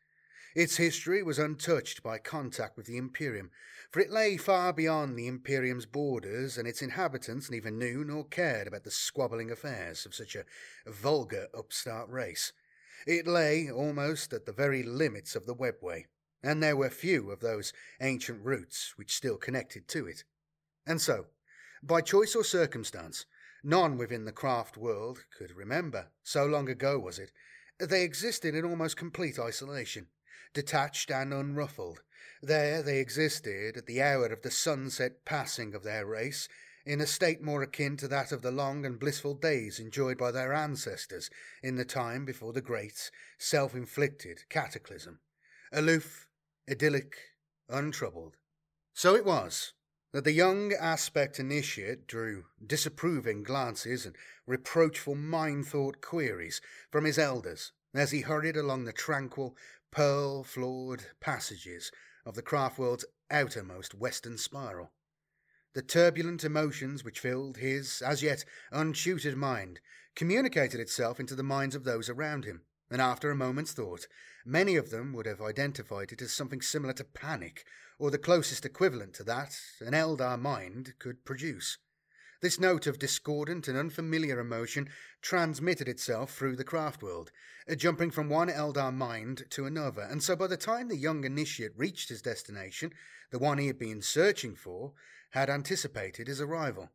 Its history was untouched by contact with the Imperium, for it lay far beyond the Imperium's borders, and its inhabitants neither knew nor cared about the squabbling affairs of such a vulgar upstart race. It lay almost at the very limits of the webway, and there were few of those ancient routes which still connected to it. And so, by choice or circumstance, none within the craft world could remember, so long ago was it, they existed in almost complete isolation detached and unruffled. There they existed at the hour of the sunset passing of their race, in a state more akin to that of the long and blissful days enjoyed by their ancestors in the time before the great, self inflicted cataclysm. Aloof, idyllic, untroubled. So it was that the young aspect initiate drew disapproving glances and reproachful mind thought queries from his elders as he hurried along the tranquil, pearl floored passages of the craft world's outermost western spiral. The turbulent emotions which filled his, as yet untutored mind, communicated itself into the minds of those around him, and after a moment's thought, many of them would have identified it as something similar to panic, or the closest equivalent to that an Eldar mind could produce. This note of discordant and unfamiliar emotion transmitted itself through the craft world, uh, jumping from one Eldar mind to another, and so by the time the young initiate reached his destination, the one he had been searching for had anticipated his arrival.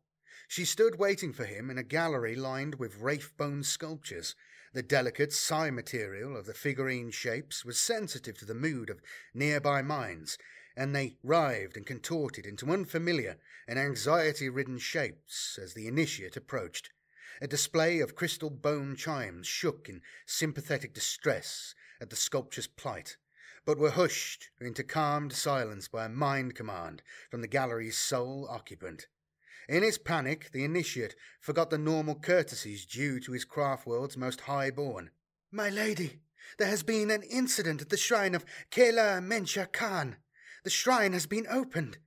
She stood waiting for him in a gallery lined with wraith bone sculptures. The delicate psi material of the figurine shapes was sensitive to the mood of nearby minds, and they writhed and contorted into unfamiliar and anxiety ridden shapes as the initiate approached. A display of crystal bone chimes shook in sympathetic distress at the sculpture's plight, but were hushed into calmed silence by a mind command from the gallery's sole occupant. In his panic, the initiate forgot the normal courtesies due to his craft world's most high-born. My lady, there has been an incident at the shrine of Kaela Mensha Khaine. The shrine has been opened.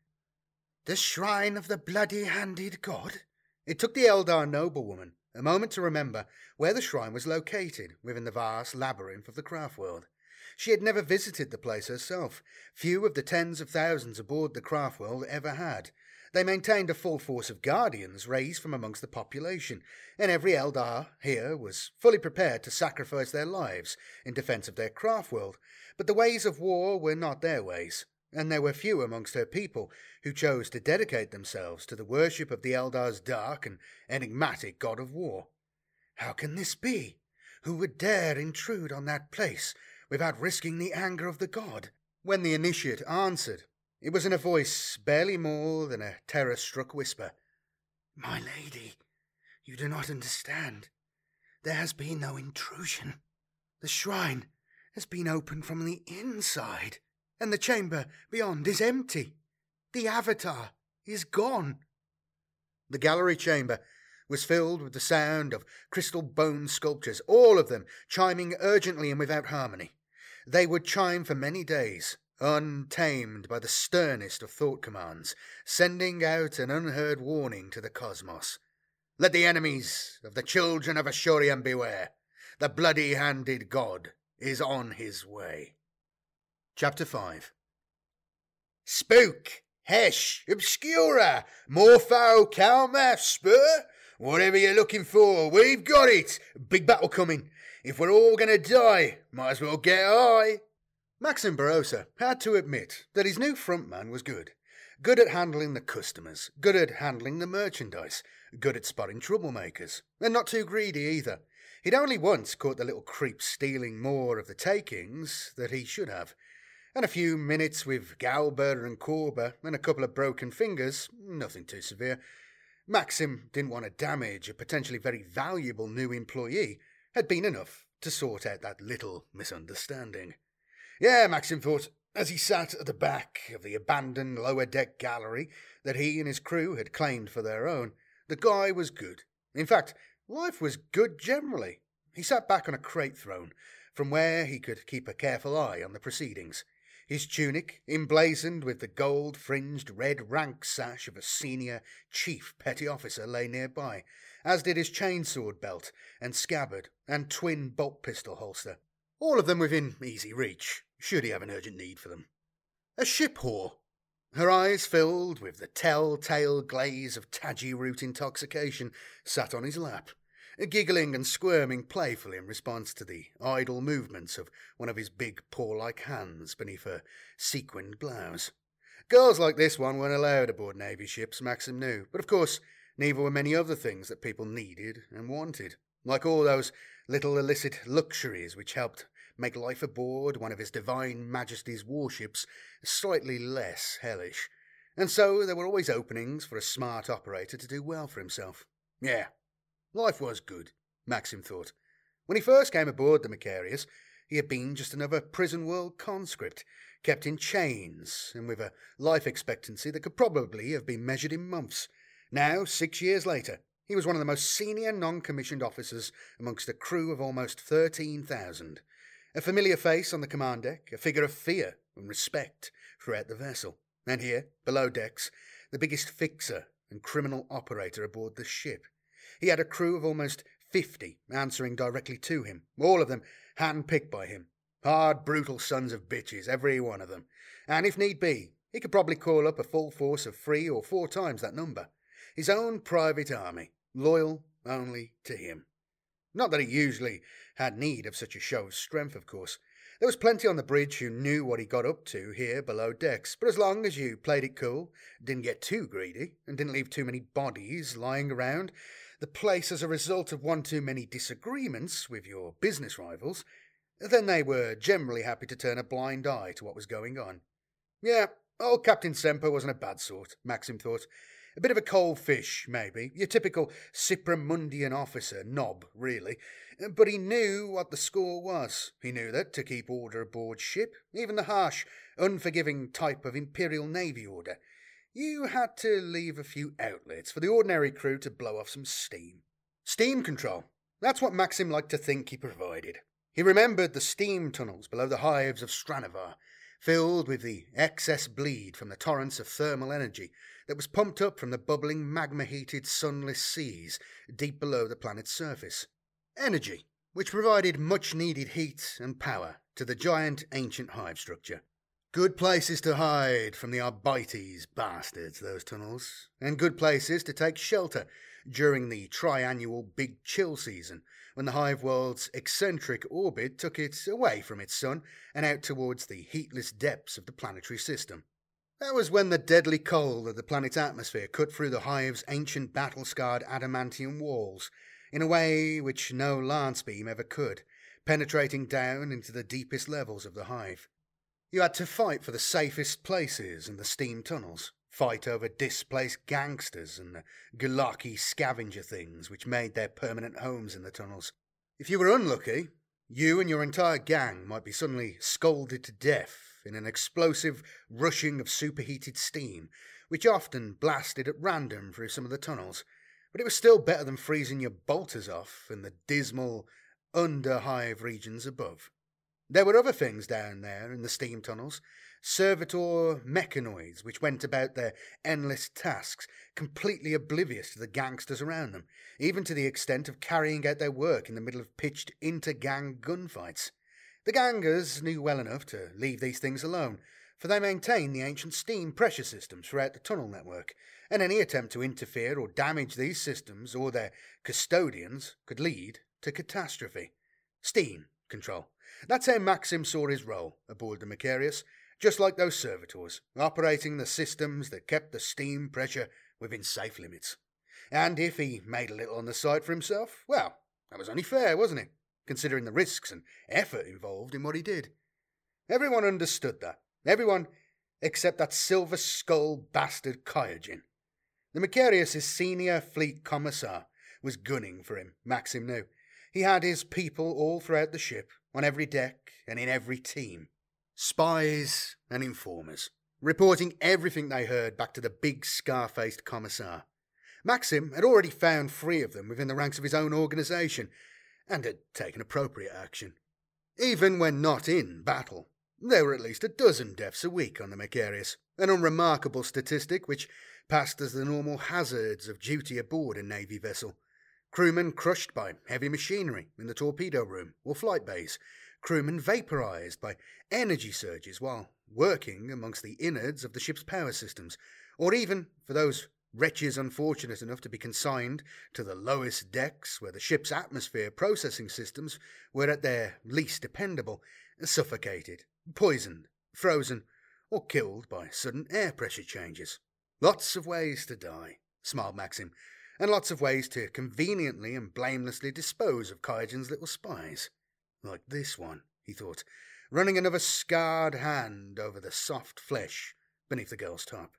The shrine of the bloody-handed god? It took the Eldar noblewoman a moment to remember where the shrine was located within the vast labyrinth of the craft world. She had never visited the place herself. Few of the tens of thousands aboard the craft world ever had. They maintained a full force of guardians raised from amongst the population, and every Eldar here was fully prepared to sacrifice their lives in defence of their craft world. But the ways of war were not their ways and there were few amongst her people who chose to dedicate themselves to the worship of the Eldar's dark and enigmatic god of war. How can this be? Who would dare intrude on that place without risking the anger of the god? When the initiate answered, it was in a voice barely more than a terror struck whisper. My lady, you do not understand. There has been no intrusion. The shrine has been opened from the inside and the chamber beyond is empty. The Avatar is gone. The gallery chamber was filled with the sound of crystal bone sculptures, all of them chiming urgently and without harmony. They would chime for many days, untamed by the sternest of thought commands, sending out an unheard warning to the cosmos. Let the enemies of the children of Asuryan beware. The bloody handed god is on his way. Chapter 5 Spook, Hesh, Obscura, Morpho, Calma, Spur, whatever you're looking for, we've got it. Big battle coming. If we're all going to die, might as well get high. Maxim Barossa had to admit that his new frontman was good. Good at handling the customers, good at handling the merchandise, good at spotting troublemakers, and not too greedy either. He'd only once caught the little creep stealing more of the takings that he should have and a few minutes with Galba and Korba and a couple of broken fingers, nothing too severe. Maxim didn't want to damage a potentially very valuable new employee, had been enough to sort out that little misunderstanding. Yeah, Maxim thought, As he sat at the back of the abandoned lower deck gallery that he and his crew had claimed for their own, the guy was good. In fact, life was good generally. He sat back on a crate throne, from where he could keep a careful eye on the proceedings. His tunic, emblazoned with the gold fringed red rank sash of a senior chief petty officer, lay nearby, as did his chainsword belt and scabbard and twin bolt pistol holster, all of them within easy reach, should he have an urgent need for them. A ship whore. Her eyes filled with the tell-tale glaze of Taji root intoxication, sat on his lap, giggling and squirming playfully in response to the idle movements of one of his big paw-like hands beneath her sequined blouse. Girls like this one weren't allowed aboard Navy ships, Maxim knew, but of course, neither were many other things that people needed and wanted, like all those little illicit luxuries which helped make life aboard one of His Divine Majesty's warships slightly less hellish. And so there were always openings for a smart operator to do well for himself. Yeah, Life was good, Maxim thought. When he first came aboard the Macarius, he had been just another prison world conscript, kept in chains, and with a life expectancy that could probably have been measured in months. Now, six years later, he was one of the most senior non commissioned officers amongst a crew of almost 13,000. A familiar face on the command deck, a figure of fear and respect throughout the vessel. And here, below decks, the biggest fixer and criminal operator aboard the ship. He had a crew of almost fifty answering directly to him, all of them hand picked by him. Hard, brutal sons of bitches, every one of them. And if need be, he could probably call up a full force of three or four times that number. His own private army, loyal only to him. Not that he usually had need of such a show of strength, of course. There was plenty on the bridge who knew what he got up to here below decks, but as long as you played it cool, didn't get too greedy, and didn't leave too many bodies lying around, the place as a result of one too many disagreements with your business rivals, then they were generally happy to turn a blind eye to what was going on. Yeah, old Captain Semper wasn't a bad sort, Maxim thought. A bit of a cold fish, maybe. Your typical Cypramundian officer, knob, really. But he knew what the score was. He knew that to keep order aboard ship, even the harsh, unforgiving type of Imperial Navy order, you had to leave a few outlets for the ordinary crew to blow off some steam. Steam control. That's what Maxim liked to think he provided. He remembered the steam tunnels below the hives of Stranavar, filled with the excess bleed from the torrents of thermal energy that was pumped up from the bubbling magma heated sunless seas deep below the planet's surface. Energy, which provided much needed heat and power to the giant ancient hive structure. Good places to hide from the Arbites bastards, those tunnels, and good places to take shelter during the triannual big chill season, when the hive world's eccentric orbit took it away from its sun and out towards the heatless depths of the planetary system. That was when the deadly cold of the planet's atmosphere cut through the hive's ancient battle scarred adamantium walls in a way which no lance beam ever could, penetrating down into the deepest levels of the hive. You had to fight for the safest places in the steam tunnels, fight over displaced gangsters and the gulaki scavenger things which made their permanent homes in the tunnels. If you were unlucky, you and your entire gang might be suddenly scalded to death in an explosive rushing of superheated steam, which often blasted at random through some of the tunnels, but it was still better than freezing your bolters off in the dismal, underhive regions above. There were other things down there in the steam tunnels, servitor mechanoids which went about their endless tasks, completely oblivious to the gangsters around them, even to the extent of carrying out their work in the middle of pitched inter-gang gunfights. The gangers knew well enough to leave these things alone, for they maintained the ancient steam pressure systems throughout the tunnel network, and any attempt to interfere or damage these systems or their custodians could lead to catastrophe. Steam control. That's how Maxim saw his role aboard the Macarius, just like those servitors, operating the systems that kept the steam pressure within safe limits. And if he made a little on the side for himself, well, that was only fair, wasn't it? Considering the risks and effort involved in what he did. Everyone understood that. Everyone except that silver skull bastard Kyogen. The Macarius's senior fleet commissar was gunning for him, Maxim knew. He had his people all throughout the ship, on every deck and in every team. Spies and informers, reporting everything they heard back to the big scar faced commissar. Maxim had already found three of them within the ranks of his own organisation and had taken appropriate action. Even when not in battle, there were at least a dozen deaths a week on the Macarius, an unremarkable statistic which passed as the normal hazards of duty aboard a Navy vessel. Crewmen crushed by heavy machinery in the torpedo room or flight bays, crewmen vaporized by energy surges while working amongst the innards of the ship's power systems, or even, for those wretches unfortunate enough to be consigned to the lowest decks where the ship's atmosphere processing systems were at their least dependable, suffocated, poisoned, frozen, or killed by sudden air pressure changes. Lots of ways to die, smiled Maxim, and lots of ways to conveniently and blamelessly dispose of Kaijin's little spies. Like this one, he thought, running another scarred hand over the soft flesh beneath the girl's top.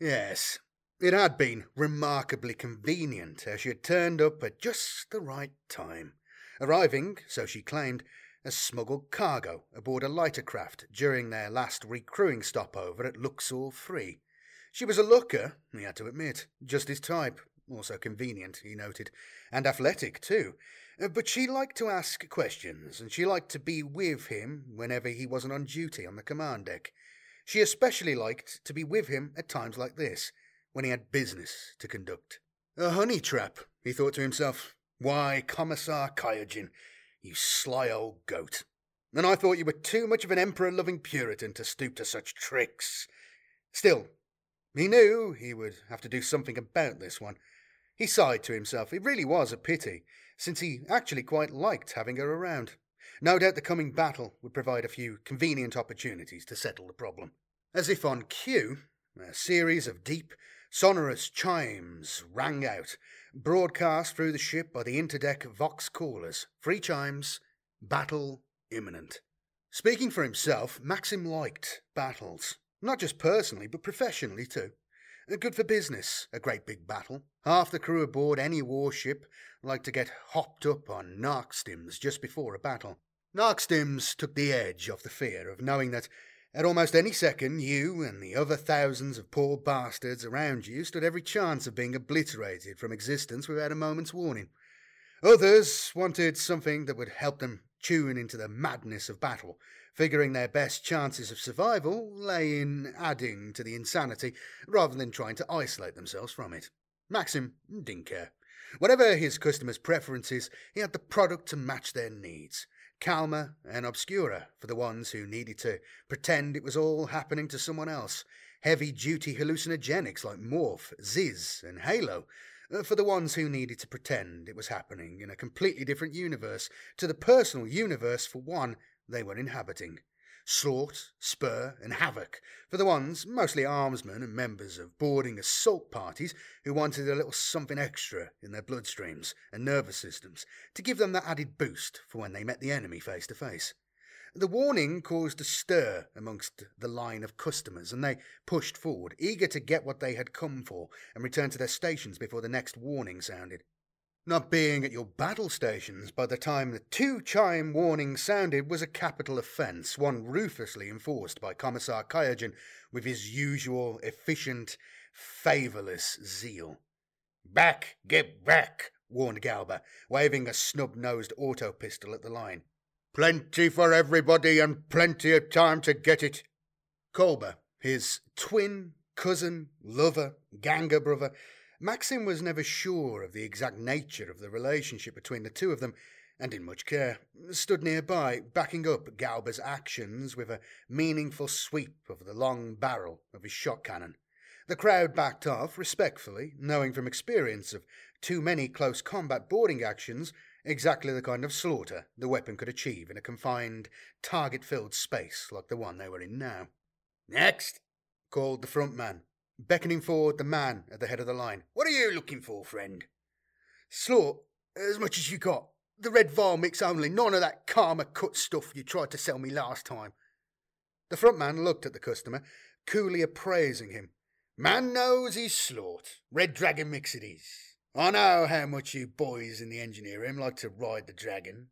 Yes, it had been remarkably convenient as she had turned up at just the right time, arriving, so she claimed, as smuggled cargo aboard a lighter craft during their last recrewing stopover at Luxor 3. She was a looker, he had to admit, just his type, also convenient, he noted, and athletic too. Uh, but she liked to ask questions, and she liked to be with him whenever he wasn't on duty on the command deck. She especially liked to be with him at times like this, when he had business to conduct. A honey trap, he thought to himself. Why, Commissar Kayajin, you sly old goat. And I thought you were too much of an emperor loving Puritan to stoop to such tricks. Still, he knew he would have to do something about this one. He sighed to himself. It really was a pity, since he actually quite liked having her around. No doubt the coming battle would provide a few convenient opportunities to settle the problem. As if on cue, a series of deep, sonorous chimes rang out, broadcast through the ship by the interdeck vox callers. Three chimes, battle imminent. Speaking for himself, Maxim liked battles. Not just personally, but professionally too. Good for business, a great big battle. Half the crew aboard any warship like to get hopped up on narc stims just before a battle. Narc stims took the edge off the fear of knowing that at almost any second you and the other thousands of poor bastards around you stood every chance of being obliterated from existence without a moment's warning. Others wanted something that would help them tune into the madness of battle, figuring their best chances of survival lay in adding to the insanity rather than trying to isolate themselves from it. Maxim didn't care. Whatever his customers' preferences, he had the product to match their needs. Calmer and Obscura for the ones who needed to pretend it was all happening to someone else. Heavy duty hallucinogenics like Morph, Ziz, and Halo for the ones who needed to pretend it was happening in a completely different universe to the personal universe for one they were inhabiting. Slaught, Spur, and Havoc for the ones, mostly armsmen and members of boarding assault parties, who wanted a little something extra in their bloodstreams and nervous systems to give them that added boost for when they met the enemy face to face. The warning caused a stir amongst the line of customers, and they pushed forward, eager to get what they had come for and return to their stations before the next warning sounded. Not being at your battle stations by the time the two chime warning sounded was a capital offence, one ruthlessly enforced by Commissar Kayajin with his usual efficient, favourless zeal. Back, get back, warned Galba, waving a snub nosed auto pistol at the line. Plenty for everybody and plenty of time to get it. Kolber, his twin, cousin, lover, ganga brother, Maxim was never sure of the exact nature of the relationship between the two of them, and in much care, stood nearby, backing up Galba's actions with a meaningful sweep of the long barrel of his shot cannon. The crowd backed off respectfully, knowing from experience of too many close combat boarding actions exactly the kind of slaughter the weapon could achieve in a confined, target filled space like the one they were in now. Next, called the front man, beckoning forward the man at the head of the line. What are you looking for, friend? Slaught, as much as you got. The red vial mix only, none of that karma cut stuff you tried to sell me last time. The front man looked at the customer, coolly appraising him. Man knows he's slaught. Red dragon mix it is. I know how much you boys in the engineering like to ride the dragon.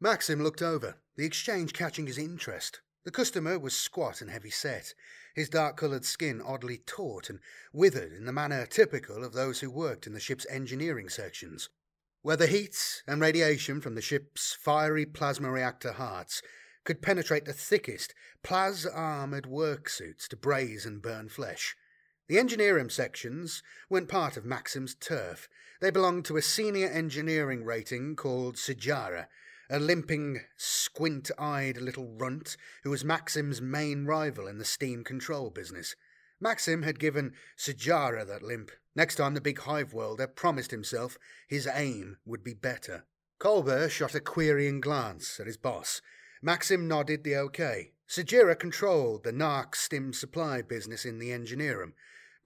Maxim looked over, the exchange catching his interest. The customer was squat and heavy set, his dark coloured skin oddly taut and withered in the manner typical of those who worked in the ship's engineering sections, where the heat and radiation from the ship's fiery plasma reactor hearts could penetrate the thickest, plas armoured work suits to braze and burn flesh. The engineering sections weren't part of Maxim's turf. They belonged to a senior engineering rating called Sijara, a limping, squint eyed little runt who was Maxim's main rival in the steam control business. Maxim had given Sijara that limp. Next time the big hive worlder promised himself his aim would be better. Kolber shot a querying glance at his boss. Maxim nodded the okay. Sajira controlled the Narc Stim supply business in the engineering.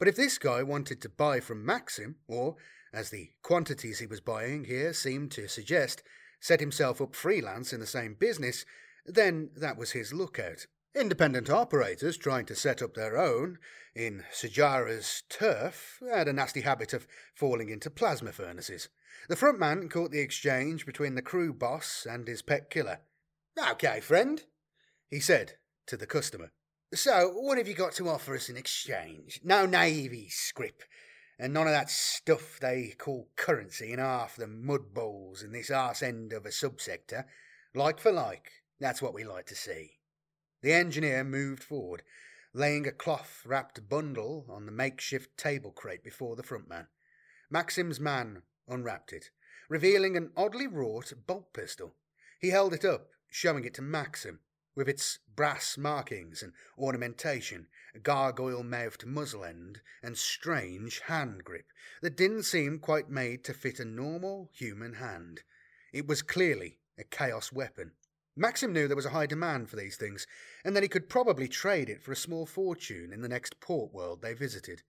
But if this guy wanted to buy from Maxim, or, as the quantities he was buying here seemed to suggest, set himself up freelance in the same business, then that was his lookout. Independent operators trying to set up their own in Sajara's turf had a nasty habit of falling into plasma furnaces. The front man caught the exchange between the crew boss and his pet killer. Okay, friend, he said to the customer. So, what have you got to offer us in exchange? No Navy scrip, and none of that stuff they call currency in half the mud bowls in this arse end of a subsector. Like for like, that's what we like to see. The engineer moved forward, laying a cloth wrapped bundle on the makeshift table crate before the front man. Maxim's man unwrapped it, revealing an oddly wrought bolt pistol. He held it up, showing it to Maxim with its brass markings and ornamentation, gargoyle mouthed muzzle end, and strange hand grip that didn't seem quite made to fit a normal human hand. It was clearly a chaos weapon. Maxim knew there was a high demand for these things, and that he could probably trade it for a small fortune in the next port world they visited.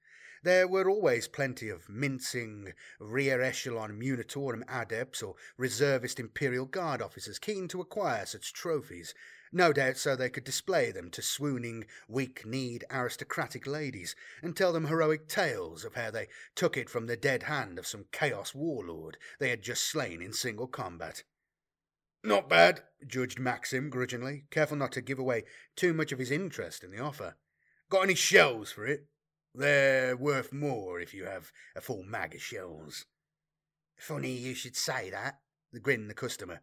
There were always plenty of mincing, rear echelon Munitorum adepts or reservist Imperial Guard officers keen to acquire such trophies, no doubt so they could display them to swooning, weak kneed aristocratic ladies, and tell them heroic tales of how they took it from the dead hand of some chaos warlord they had just slain in single combat. Not bad, judged Maxim grudgingly, careful not to give away too much of his interest in the offer. Got any shells for it? They're worth more if you have a full mag of shells. Funny you should say that, grinned the customer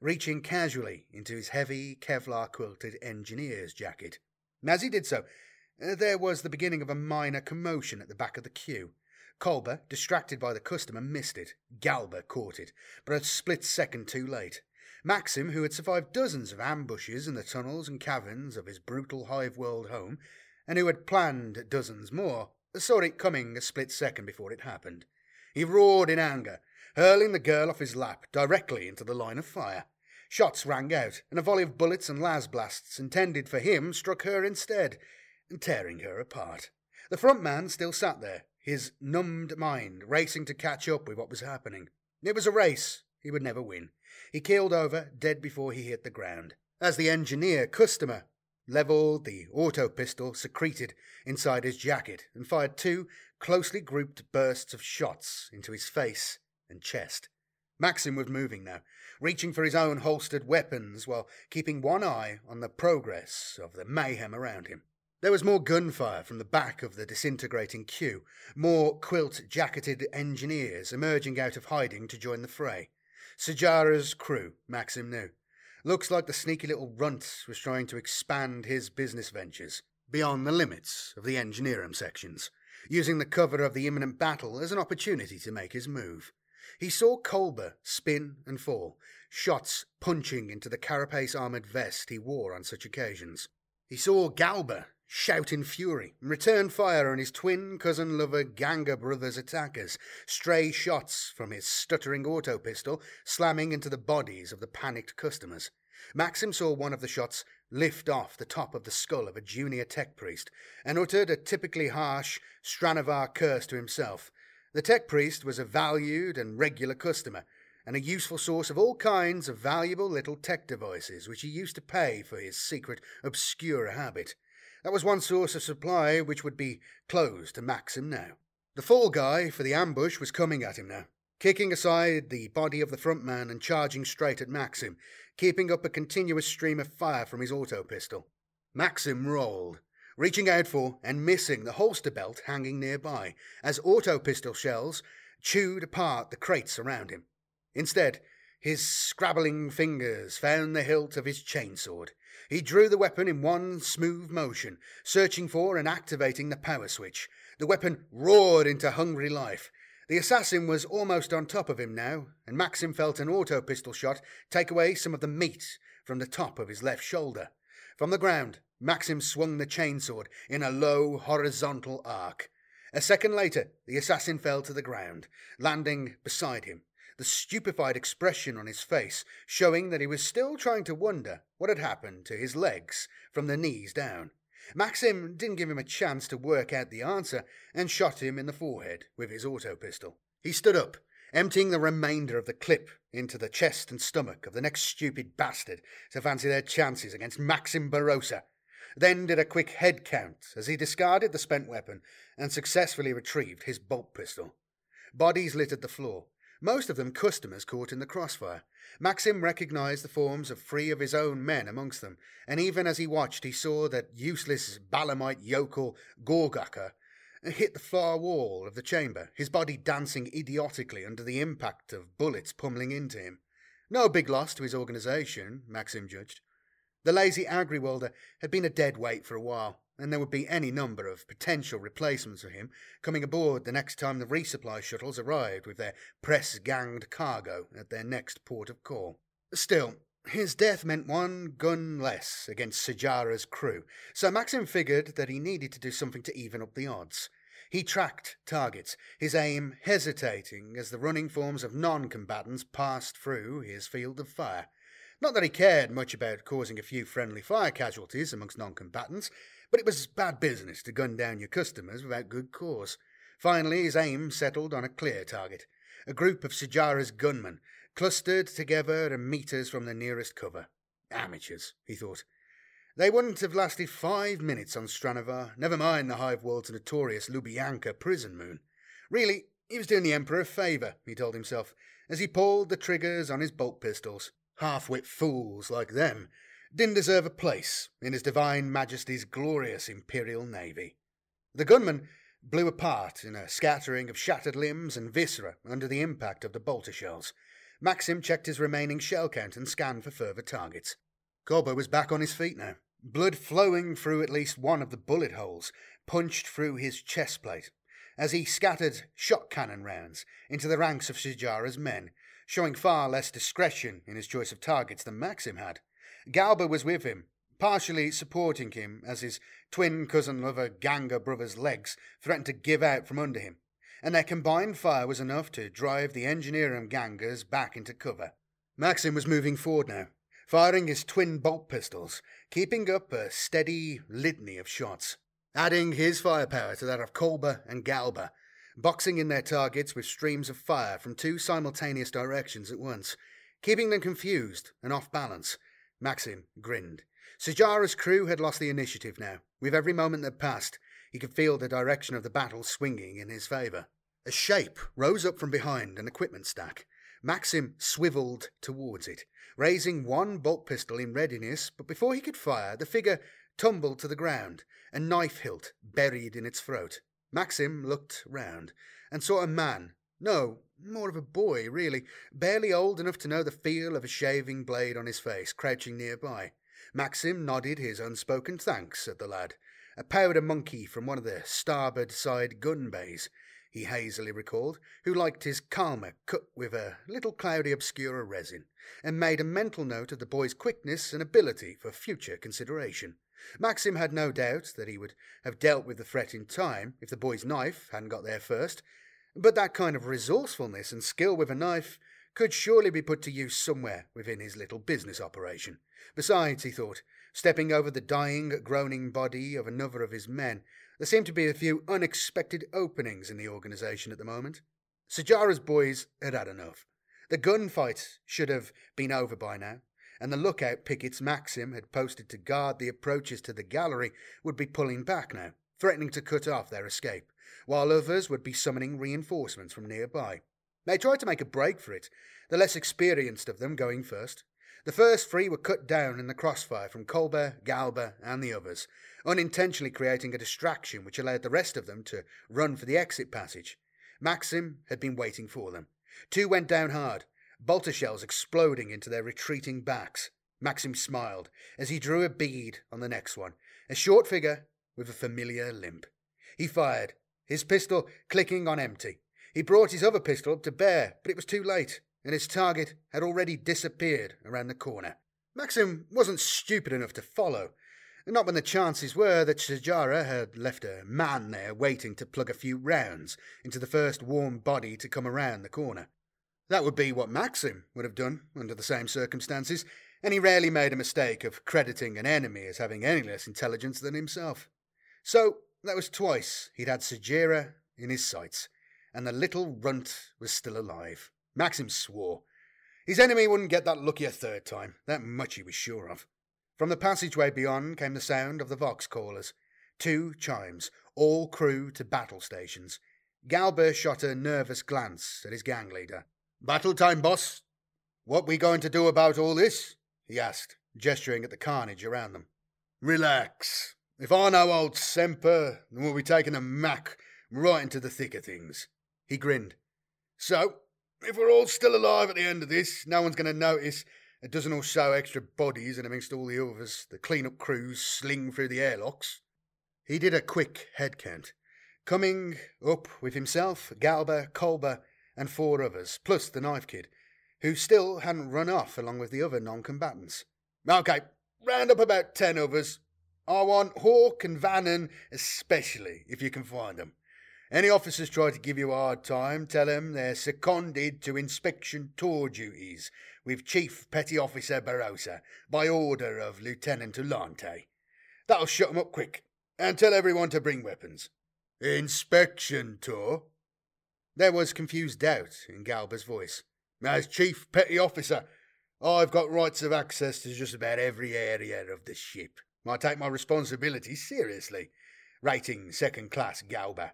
reaching casually into his heavy Kevlar quilted engineer's jacket. As he did so, uh, there was the beginning of a minor commotion at the back of the queue. Kolber, distracted by the customer, missed it. Galba caught it, but a split second too late. Maxim, who had survived dozens of ambushes in the tunnels and caverns of his brutal hive world home, and who had planned dozens more, saw it coming a split second before it happened. He roared in anger, hurling the girl off his lap directly into the line of fire. Shots rang out, and a volley of bullets and las blasts intended for him struck her instead, tearing her apart. The front man still sat there, his numbed mind racing to catch up with what was happening. It was a race. He would never win. He keeled over, dead before he hit the ground. As the engineer customer levelled the auto pistol secreted inside his jacket and fired two closely grouped bursts of shots into his face and chest. Maxim was moving now, reaching for his own holstered weapons while keeping one eye on the progress of the mayhem around him. There was more gunfire from the back of the disintegrating queue, more quilt jacketed engineers emerging out of hiding to join the fray. Sajara's crew, Maxim knew. Looks like the sneaky little runt was trying to expand his business ventures beyond the limits of the engineering sections, using the cover of the imminent battle as an opportunity to make his move. He saw Kolber spin and fall, shots punching into the carapace armoured vest he wore on such occasions. He saw Galba shout in fury and return fire on his twin cousin lover Ganga brothers' attackers, stray shots from his stuttering auto pistol slamming into the bodies of the panicked customers. Maxim saw one of the shots lift off the top of the skull of a junior tech priest and uttered a typically harsh Stranavar curse to himself, the tech priest was a valued and regular customer, and a useful source of all kinds of valuable little tech devices which he used to pay for his secret, obscure habit. That was one source of supply which would be closed to Maxim now. The fall guy for the ambush was coming at him now, kicking aside the body of the front man and charging straight at Maxim, keeping up a continuous stream of fire from his auto pistol. Maxim rolled, reaching out for and missing the holster belt hanging nearby as auto pistol shells chewed apart the crates around him. Instead, his scrabbling fingers found the hilt of his chainsword. He drew the weapon in one smooth motion, searching for and activating the power switch. The weapon roared into hungry life. The assassin was almost on top of him now, and Maxim felt an auto pistol shot take away some of the meat from the top of his left shoulder. From the ground, Maxim swung the chainsword in a low horizontal arc. A second later, the assassin fell to the ground, landing beside him, the stupefied expression on his face showing that he was still trying to wonder what had happened to his legs from the knees down. Maxim didn't give him a chance to work out the answer and shot him in the forehead with his auto pistol. He stood up, emptying the remainder of the clip into the chest and stomach of the next stupid bastard to fancy their chances against Maxim Barossa, then did a quick head count as he discarded the spent weapon and successfully retrieved his bolt pistol. Bodies littered the floor, most of them customers caught in the crossfire. Maxim recognized the forms of three of his own men amongst them, and even as he watched, he saw that useless Balamite yokel Gorgaka hit the far wall of the chamber, his body dancing idiotically under the impact of bullets pummeling into him. No big loss to his organization, Maxim judged. The lazy Agriwalder had been a dead weight for a while, and there would be any number of potential replacements for him coming aboard the next time the resupply shuttles arrived with their press ganged cargo at their next port of call. Still, his death meant one gun less against Sajara's crew, so Maxim figured that he needed to do something to even up the odds. He tracked targets, his aim hesitating as the running forms of non combatants passed through his field of fire. Not that he cared much about causing a few friendly fire casualties amongst non combatants, but it was bad business to gun down your customers without good cause. Finally, his aim settled on a clear target a group of Sajara's gunmen, clustered together a metres from the nearest cover. Amateurs, he thought. They wouldn't have lasted five minutes on Stranavar, never mind the Hive World's notorious Lubyanka prison moon. Really, he was doing the Emperor a favour, he told himself, as he pulled the triggers on his bolt pistols. Half-wit fools like them didn't deserve a place in His Divine Majesty's glorious Imperial Navy. The gunman blew apart in a scattering of shattered limbs and viscera under the impact of the bolter shells. Maxim checked his remaining shell count and scanned for further targets. Kolber was back on his feet now, blood flowing through at least one of the bullet holes punched through his chest plate as he scattered shot cannon rounds into the ranks of Sajara's men, showing far less discretion in his choice of targets than Maxim had. Galba was with him, partially supporting him as his twin cousin lover Ganga brother's legs threatened to give out from under him, and their combined fire was enough to drive the engineer and Gangas back into cover. Maxim was moving forward now, firing his twin bolt pistols, keeping up a steady litany of shots, adding his firepower to that of Kolber and Galba, boxing in their targets with streams of fire from two simultaneous directions at once, keeping them confused and off balance Maxim grinned. Sajara's crew had lost the initiative now. With every moment that passed, he could feel the direction of the battle swinging in his favour. A shape rose up from behind an equipment stack. Maxim swiveled towards it, raising one bolt pistol in readiness, but before he could fire, the figure tumbled to the ground, a knife hilt buried in its throat. Maxim looked round and saw a man, no, more of a boy, really, barely old enough to know the feel of a shaving blade on his face, crouching nearby. Maxim nodded his unspoken thanks at the lad, a powder monkey from one of the starboard side gun bays, he hazily recalled, who liked his calmer cut with a little cloudy obscura resin, and made a mental note of the boy's quickness and ability for future consideration. Maxim had no doubt that he would have dealt with the threat in time if the boy's knife hadn't got there first, but that kind of resourcefulness and skill with a knife could surely be put to use somewhere within his little business operation. Besides, he thought, stepping over the dying, groaning body of another of his men, there seemed to be a few unexpected openings in the organization at the moment. Sajara's boys had had enough. The gunfight should have been over by now, and the lookout pickets Maxim had posted to guard the approaches to the gallery would be pulling back now, threatening to cut off their escape while others would be summoning reinforcements from nearby. They tried to make a break for it, the less experienced of them going first. The first three were cut down in the crossfire from Kolber, Galba, and the others, unintentionally creating a distraction which allowed the rest of them to run for the exit passage. Maxim had been waiting for them. Two went down hard, bolter shells exploding into their retreating backs. Maxim smiled as he drew a bead on the next one, a short figure with a familiar limp. He fired, his pistol clicking on empty. He brought his other pistol up to bear, but it was too late, and his target had already disappeared around the corner. Maxim wasn't stupid enough to follow, not when the chances were that Sajara had left a man there waiting to plug a few rounds into the first warm body to come around the corner. That would be what Maxim would have done under the same circumstances, and he rarely made a mistake of crediting an enemy as having any less intelligence than himself. So that was twice he'd had Sajara in his sights, and the little runt was still alive. Maxim swore. His enemy wouldn't get that lucky a third time, that much he was sure of. From the passageway beyond came the sound of the vox callers. Two chimes, all crew to battle stations. Galba shot a nervous glance at his gang leader. Battle time, boss. What we going to do about all this? he asked, gesturing at the carnage around them. Relax. If I know old Semper, then we'll be taking a mac right into the thick of things. He grinned. So, if we're all still alive at the end of this, no one's going to notice a dozen or so extra bodies, and amongst all the others, the clean-up crews sling through the airlocks. He did a quick head count, coming up with himself, Galba, Kolber, and four others, plus the knife kid, who still hadn't run off along with the other non-combatants. Okay, round up about ten others. I want Hawk and Vannon especially, if you can find them. Any officers try to give you a hard time, tell them they're seconded to inspection tour duties with Chief Petty Officer Barossa by order of Lieutenant Ulante. That'll shut shut 'em up quick, and tell everyone to bring weapons. Inspection tour? There was confused doubt in Galba's voice. As Chief Petty Officer, I've got rights of access to just about every area of the ship. I take my responsibilities seriously. Rating second class Galba.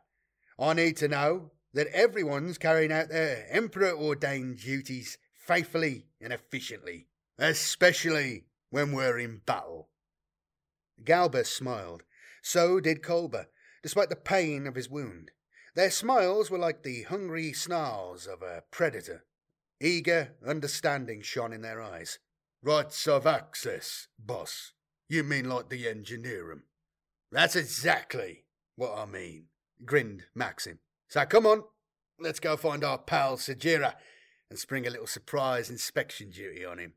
I need to know that everyone's carrying out their Emperor ordained duties faithfully and efficiently, especially when we're in battle. Galba smiled. So did Kolber, despite the pain of his wound. Their smiles were like the hungry snarls of a predator. Eager understanding shone in their eyes. Rights of access, boss. You mean like the engineer 'em? That's exactly what I mean grinned Maxim. So come on, let's go find our pal Sajara and spring a little surprise inspection duty on him.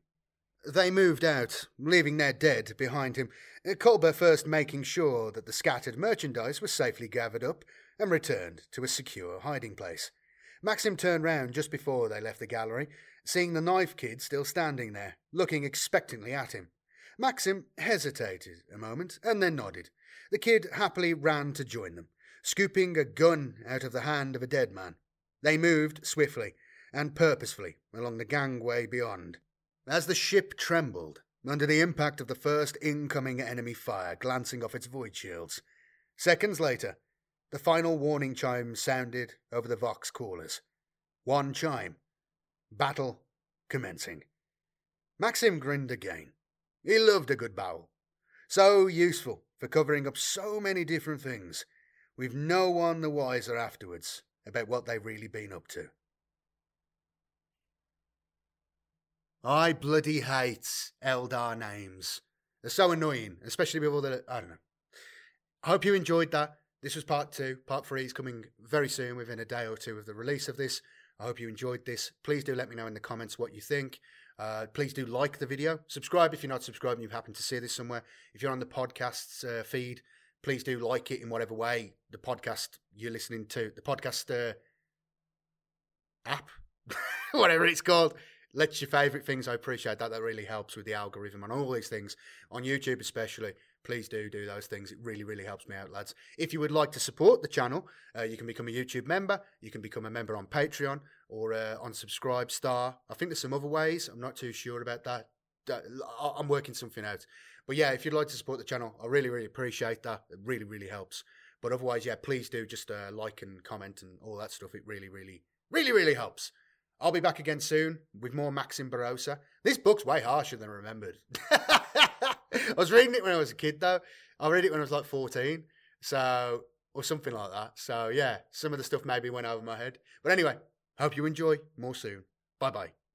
They moved out, leaving their dead behind him, uh, Kolber first making sure that the scattered merchandise was safely gathered up and returned to a secure hiding place. Maxim turned round just before they left the gallery, seeing the knife kid still standing there, looking expectantly at him. Maxim hesitated a moment and then nodded. The kid happily ran to join them scooping a gun out of the hand of a dead man. They moved swiftly and purposefully along the gangway beyond. As the ship trembled under the impact of the first incoming enemy fire glancing off its void shields, seconds later, the final warning chime sounded over the Vox callers. One chime. Battle commencing. Maxim grinned again. He loved a good battle. So useful for covering up so many different things with no one the wiser afterwards about what they've really been up to. I bloody hate Eldar names. They're so annoying, especially with all the. I don't know. I hope you enjoyed that. This was part two. Part three is coming very soon, within a day or two of the release of this. I hope you enjoyed this. Please do let me know in the comments what you think. Uh, please do like the video. Subscribe if you're not subscribed and you happen to see this somewhere. If you're on the podcast's uh, feed, please do like it in whatever way the podcast you're listening to, the podcast uh, app, whatever it's called. Let's your favourite things. I appreciate that. That really helps with the algorithm and all these things on YouTube, especially. Please do do those things. It really, really helps me out, lads. If you would like to support the channel, uh, you can become a YouTube member. You can become a member on Patreon or uh, on SubscribeStar. I think there's some other ways. I'm not too sure about that. I'm working something out. But yeah, if you'd like to support the channel, I really, really appreciate that. It really, really helps. But otherwise, yeah, please do just uh, like and comment and all that stuff. It really, really, really, really helps. I'll be back again soon with more Maxim Barossa. This book's way harsher than I remembered. I was reading it when I was a kid, though. I read it when I was like 14, so or something like that. So yeah, some of the stuff maybe went over my head. But anyway, hope you enjoy. More soon. Bye bye.